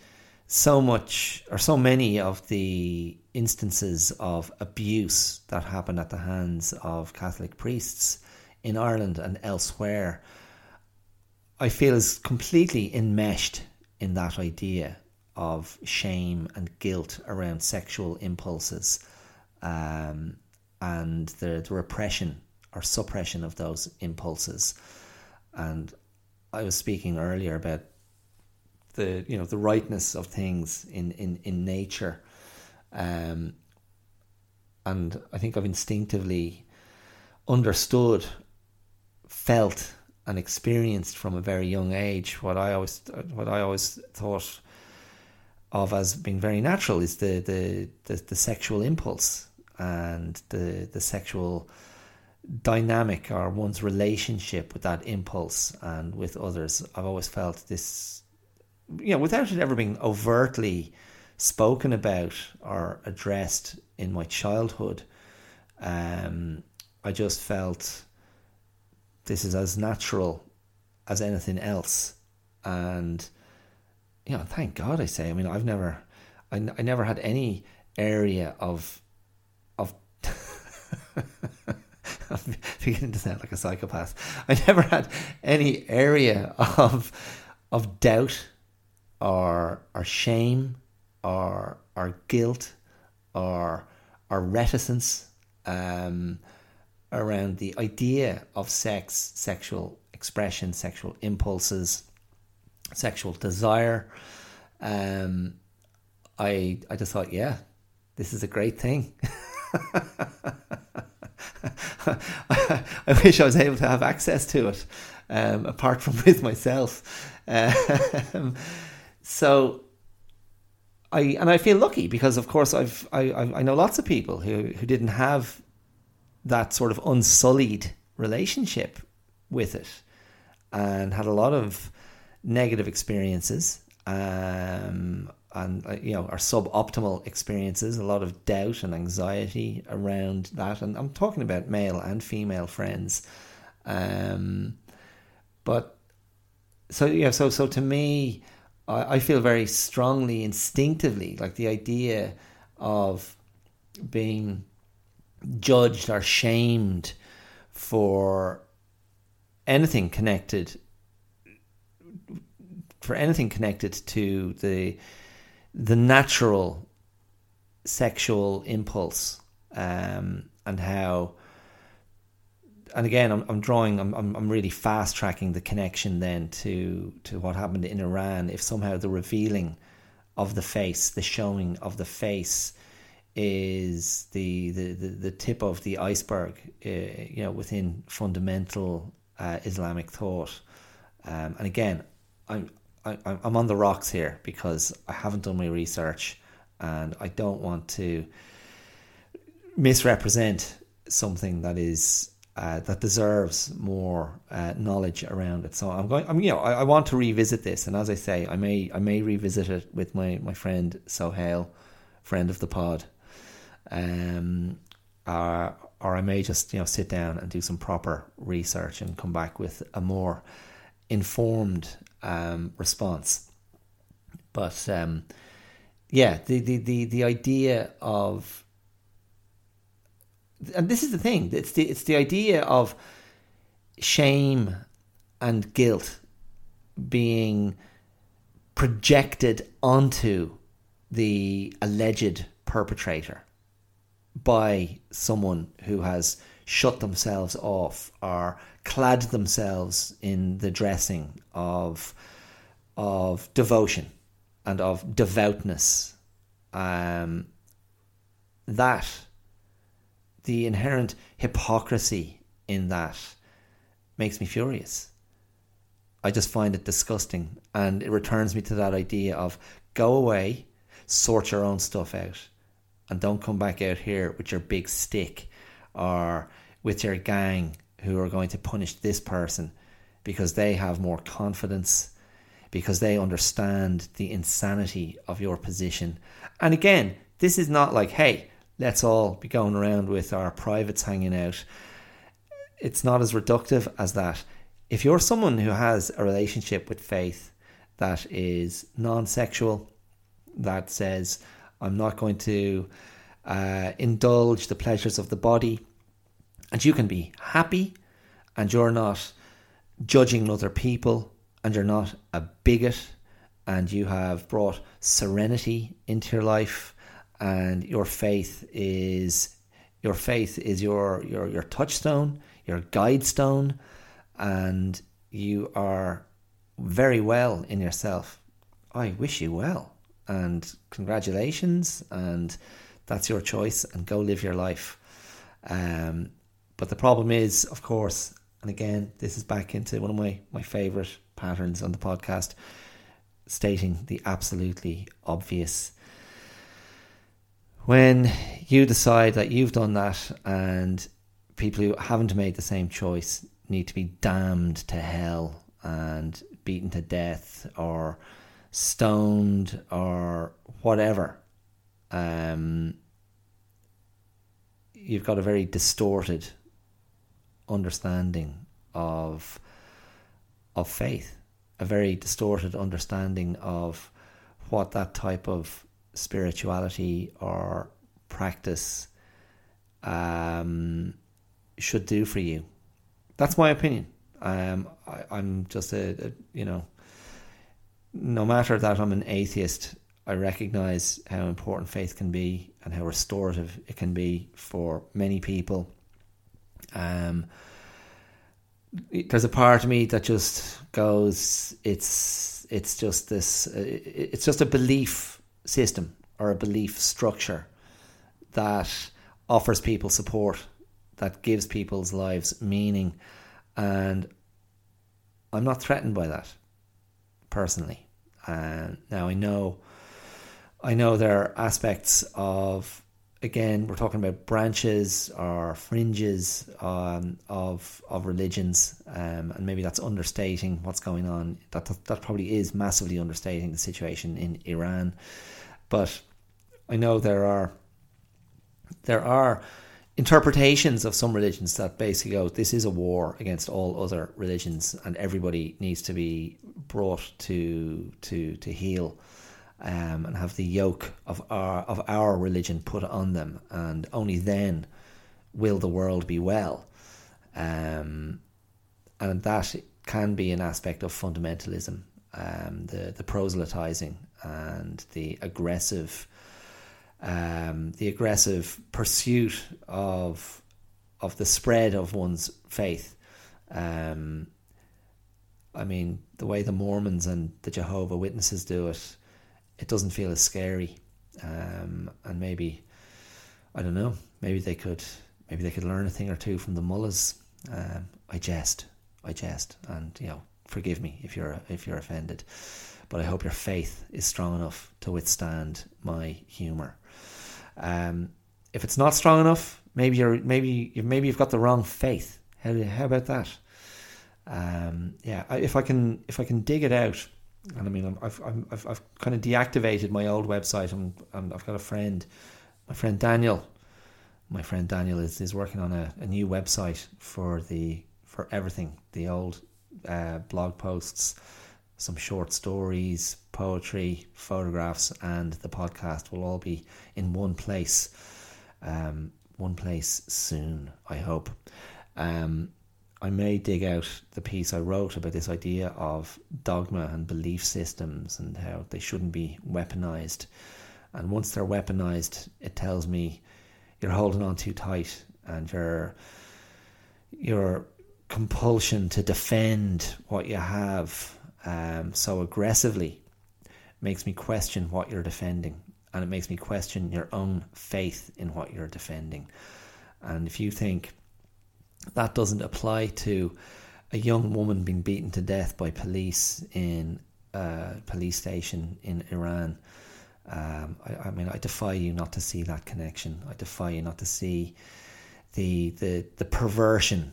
so much, or so many of the instances of abuse that happened at the hands of Catholic priests in Ireland and elsewhere, I feel is completely enmeshed in that idea of shame and guilt around sexual impulses um, and the, the repression or suppression of those impulses. And I was speaking earlier about the you know the rightness of things in in in nature, um, and I think I've instinctively understood, felt, and experienced from a very young age what I always what I always thought of as being very natural is the the the, the sexual impulse and the the sexual dynamic or one's relationship with that impulse and with others. I've always felt this, you know, without it ever being overtly spoken about or addressed in my childhood. Um, I just felt this is as natural as anything else, and you know, thank God I say. I mean, I've never, I, I never had any area of I'm beginning to sound like a psychopath. I never had any area of of doubt or or shame or or guilt or or reticence um, around the idea of sex, sexual expression, sexual impulses, sexual desire. Um, I I just thought, yeah, this is a great thing. I wish I was able to have access to it, um, apart from with myself. Um, so I and I feel lucky because, of course, I've I I know lots of people who who didn't have that sort of unsullied relationship with it, and had a lot of negative experiences, um, and uh, you know, are suboptimal experiences. A lot of doubt and anxiety around that, and I'm talking about male and female friends. Um, but so yeah, so so to me, I, I feel very strongly, instinctively, like the idea of being judged or shamed for anything connected for anything connected to the the natural sexual impulse um, and how and again, I'm, I'm drawing, I'm, I'm really fast tracking the connection then to to what happened in Iran. If somehow the revealing of the face, the showing of the face, is the the, the, the tip of the iceberg, uh, you know, within fundamental uh, Islamic thought. Um, and again, I'm I, I'm on the rocks here because I haven't done my research, and I don't want to misrepresent something that is uh, that deserves more uh, knowledge around it. So I'm going. I'm you know I, I, want to revisit this, and as I say, I may I may revisit it with my my friend Sohail, friend of the pod, um, or or I may just you know sit down and do some proper research and come back with a more informed um, response. But um, yeah, the, the the the idea of and this is the thing it's the it's the idea of shame and guilt being projected onto the alleged perpetrator by someone who has shut themselves off or clad themselves in the dressing of of devotion and of devoutness um, that the inherent hypocrisy in that makes me furious. I just find it disgusting. And it returns me to that idea of go away, sort your own stuff out, and don't come back out here with your big stick or with your gang who are going to punish this person because they have more confidence, because they understand the insanity of your position. And again, this is not like, hey, let's all be going around with our privates hanging out. It's not as reductive as that. If you're someone who has a relationship with faith that is non sexual, that says, I'm not going to uh, indulge the pleasures of the body, and you can be happy and you're not judging other people and you're not a bigot and you have brought serenity into your life and your faith is your faith is your your your touchstone, your guide stone, and you are very well in yourself. I wish you well and congratulations, and that's your choice, and go live your life. Um, but the problem is, of course, and again, this is back into one of my, my favourite patterns on the podcast, stating the absolutely obvious when you decide that you've done that and people who haven't made the same choice need to be damned to hell and beaten to death or stoned or whatever um, you've got a very distorted understanding of of faith a very distorted understanding of what that type of spirituality or practice um, should do for you. That's my opinion. Um, I, am just a, a, you know, no matter that I'm an atheist, I recognize how important faith can be and how restorative it can be for many people. Um, there's a part of me that just goes, it's it's just this, it's just a belief system or a belief structure that offers people support, that gives people's lives meaning. And I'm not threatened by that personally. Now I know I know there are aspects of again we're talking about branches or fringes um, of of religions, um, and maybe that's understating what's going on. That, that that probably is massively understating the situation in Iran, but I know there are there are interpretations of some religions that basically go, this is a war against all other religions, and everybody needs to be brought to to to heal um, and have the yoke of our of our religion put on them, and only then will the world be well. Um, and that can be an aspect of fundamentalism, um, the the proselytizing and the aggressive, um, the aggressive pursuit of of the spread of one's faith. Um, I mean, the way the Mormons and the Jehovah Witnesses do it, it doesn't feel as scary. Um, and maybe, I don't know, maybe they could, maybe they could learn a thing or two from the mullahs. Um, I jest, I jest, and you know, forgive me if you're if you're offended, but I hope your faith is strong enough to withstand my humour. Um, if it's not strong enough, maybe you're maybe maybe you've got the wrong faith. How how about that? Um, yeah, if I can if I can dig it out, and I mean I've I've I've, kind of deactivated my old website, and, and I've got a friend, my friend Daniel. My friend Daniel is, is working on a, a new website for the for everything the old uh, blog posts, some short stories, poetry, photographs, and the podcast will all be in one place. Um, one place soon, I hope. Um, I may dig out the piece I wrote about this idea of dogma and belief systems and how they shouldn't be weaponized. And once they're weaponized, it tells me you're holding on too tight and your your compulsion to defend what you have um, so aggressively makes me question what you're defending and it makes me question your own faith in what you're defending. And if you think that doesn't apply to a young woman being beaten to death by police in a police station in Iran. Um, I, I, mean, I defy you not to see that connection. I defy you not to see the the the perversion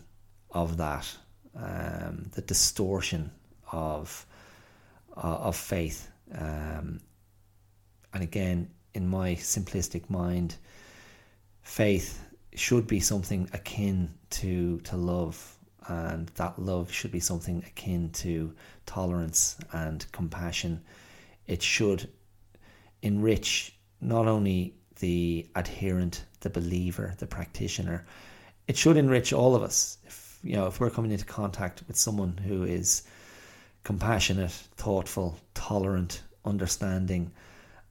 of that, um, the distortion of uh, of faith. Um, and again, in my simplistic mind, faith should be something akin to to love and that love should be something akin to tolerance and compassion. It should enrich not only the adherent the believer the practitioner it should enrich all of us. If you know if we're coming into contact with someone who is compassionate thoughtful tolerant understanding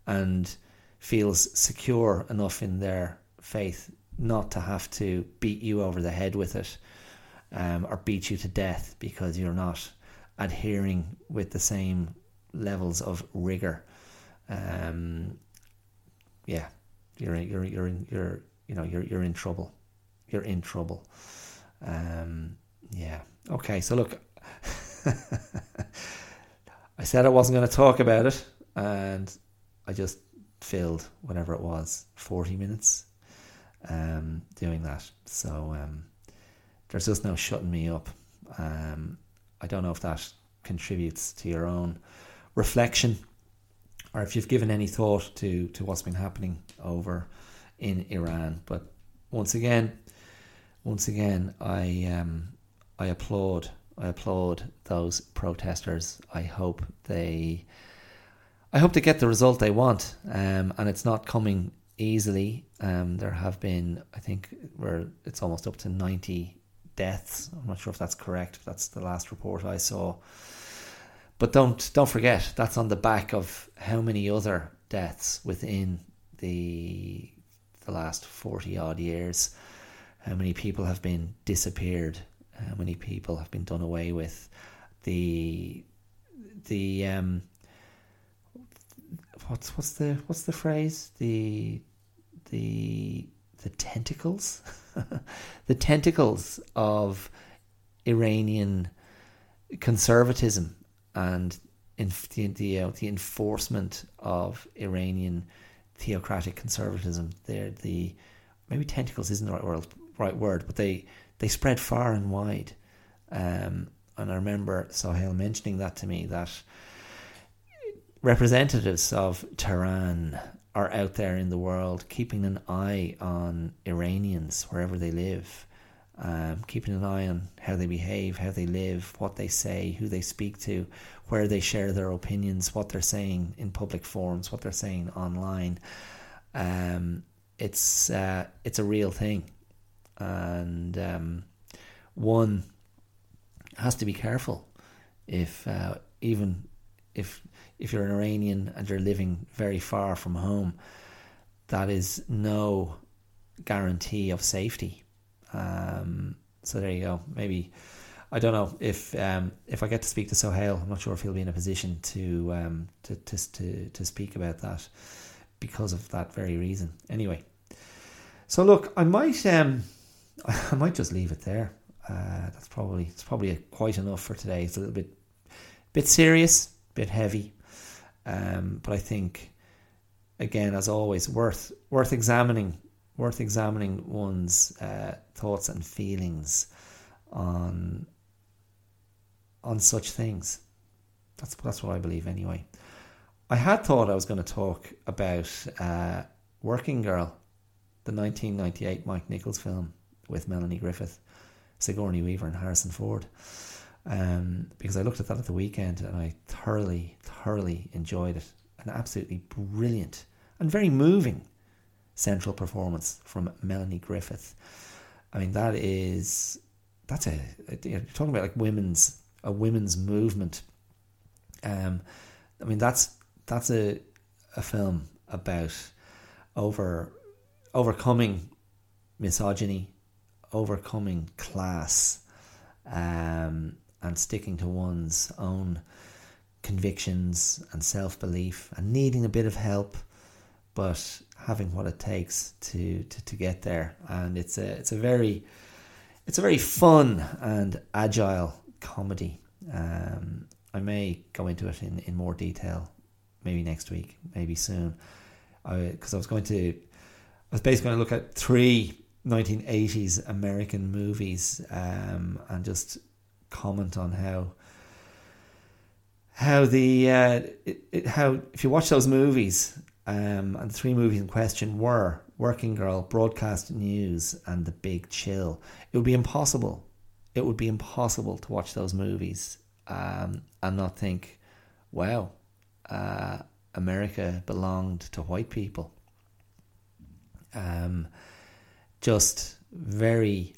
and feels secure enough in their faith not to have to beat you over the head with it um, or beat you to death because you're not adhering with the same levels of rigor. Um, yeah, you're you're you're in, you're you know you're you're in trouble. You're in trouble. Um, yeah. Okay. So look, I said I wasn't going to talk about it, and I just filled whatever it was, forty minutes um, doing that. So um, there's just no shutting me up. Um, I don't know if that contributes to your own reflection or if you've given any thought to, to what's been happening over in Iran. But once again, once again, I um, I applaud I applaud those protesters. I hope they I hope they get the result they want, um, and it's not coming easily. Um, there have been, I think, where it's almost up to 90 deaths. I'm not sure if that's correct. That's the last report I saw. But don't don't forget that's on the back of how many other deaths within the the last 40 odd years. How many people have been disappeared? How many people have been done away with? The the um what's what's the what's the phrase? The the the tentacles, the tentacles of Iranian conservatism and in the the, uh, the enforcement of Iranian theocratic conservatism. They're the maybe tentacles isn't the right word, right word, but they they spread far and wide. Um, and I remember Sohail mentioning that to me that representatives of Tehran are out there in the world keeping an eye on Iranians wherever they live, um, keeping an eye on how they behave, how they live, what they say, who they speak to, where they share their opinions, what they're saying in public forums, what they're saying online. Um, it's uh, it's a real thing, and um, one has to be careful if uh, even if if you're an Iranian and you're living very far from home, that is no guarantee of safety. Um, so there you go. Maybe I don't know if um, if I get to speak to Sohail, I'm not sure if he'll be in a position to um, to, to to to speak about that because of that very reason. Anyway, so look, I might um, I might just leave it there. Uh, that's probably it's probably quite enough for today. It's a little bit bit serious, bit heavy, um, but I think again, as always, worth worth examining, worth examining one's uh, thoughts and feelings on on such things. That's that's what I believe anyway. I had thought I was going to talk about uh, Working Girl, the 1998 Mike Nichols film with Melanie Griffith, Sigourney Weaver, and Harrison Ford. Um, because I looked at that at the weekend and I thoroughly, thoroughly enjoyed it. An absolutely brilliant and very moving central performance from Melanie Griffith. I mean, that is that's a you're talking about like women's a women's movement. Um, I mean that's that's a a film about over overcoming misogyny, overcoming class, um, and sticking to one's own convictions and self belief and needing a bit of help, but having what it takes to, to, to get there. And it's a it's a very it's a very fun and agile comedy. Um, I may go into it in, in more detail, maybe next week, maybe soon, because I, I was going to I was basically going to look at three 1980s American movies um, and just comment on how how the uh, it, it, how if you watch those movies um, and the three movies in question were Working Girl, Broadcast News, and The Big Chill, it would be impossible. It would be impossible to watch those movies um, and not think, "Wow, uh, America belonged to white people." Um, just very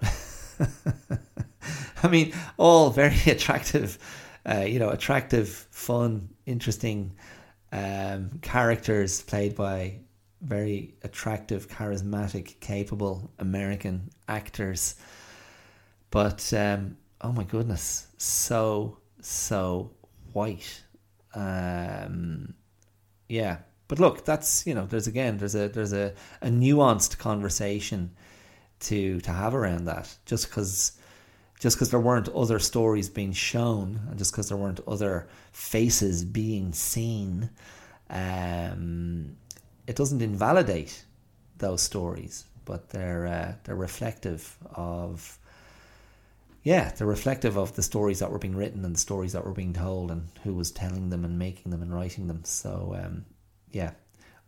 I mean, all very attractive, uh, you know, attractive, fun, interesting um, characters played by very attractive, charismatic, capable American actors. But um, oh my goodness, so so white. Um, yeah, but look, that's you know, there's again, there's a there's a, a nuanced conversation to to have around that. Just because just because there weren't other stories being shown and just because there weren't other faces being seen, um, it doesn't invalidate those stories, but they're uh, they're reflective of yeah, they're reflective of the stories that were being written and the stories that were being told and who was telling them and making them and writing them. So um, yeah,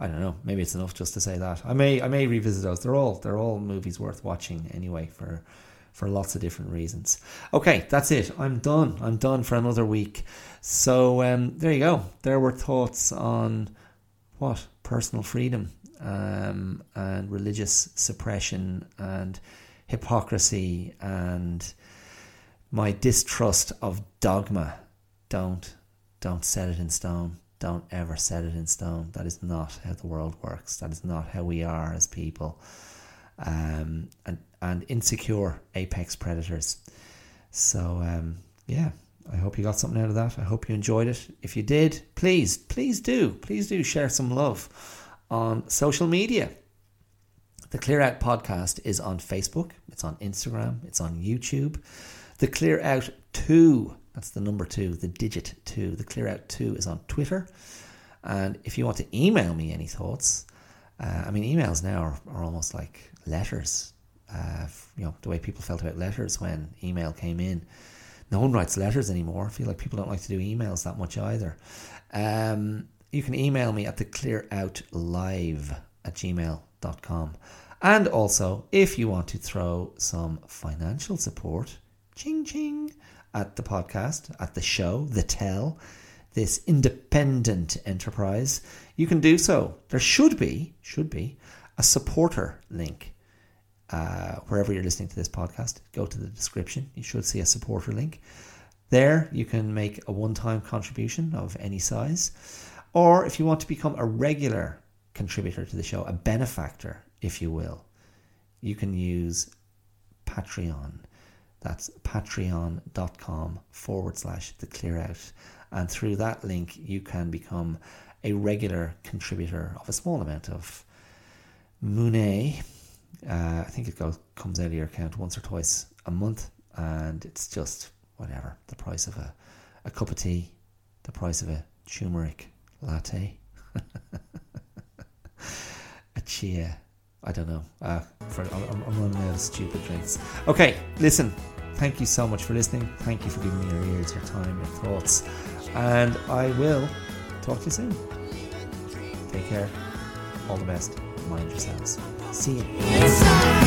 I don't know. Maybe it's enough just to say that. I may I may revisit those. They're all they're all movies worth watching anyway for for lots of different reasons. Okay, that's it. I'm done. I'm done for another week. So um, there you go. There were thoughts on what personal freedom um, and religious suppression and hypocrisy and my distrust of dogma. Don't don't set it in stone. Don't ever set it in stone. That is not how the world works. That is not how we are as people. Um, and and insecure apex predators. So um, yeah, I hope you got something out of that. I hope you enjoyed it. If you did, please, please do, please do share some love on social media. The Clear Out podcast is on Facebook, it's on Instagram, it's on YouTube. The Clear Out 2 That's the number two, the digit two. The Clear Out two is on Twitter. And if you want to email me any thoughts, uh, I mean, emails now are, are almost like letters. Uh, you know, the way people felt about letters when email came in. No one writes letters anymore. I feel like people don't like to do emails that much either. Um, you can email me at the clearoutlive at gmail.com. And also, if you want to throw some financial support, ching ching, at the podcast, at the show, the tell, this independent enterprise, you can do so. There should be, should be, a supporter link. Uh, wherever you're listening to this podcast, go to the description. You should see a supporter link. There, you can make a one time contribution of any size. Or if you want to become a regular contributor to the show, a benefactor, if you will, you can use Patreon. That's patreon.com forward slash the clear out. And through that link, you can become a regular contributor of a small amount of Monet. Uh, I think it goes comes out of your account once or twice a month, and it's just whatever the price of a, a cup of tea, the price of a turmeric latte, a chia. I don't know. Uh, for I'm, I'm running out of stupid drinks. Okay, listen. Thank you so much for listening. Thank you for giving me your ears, your time, your thoughts, and I will talk to you soon. Take care. All the best. Mind yourselves. See you.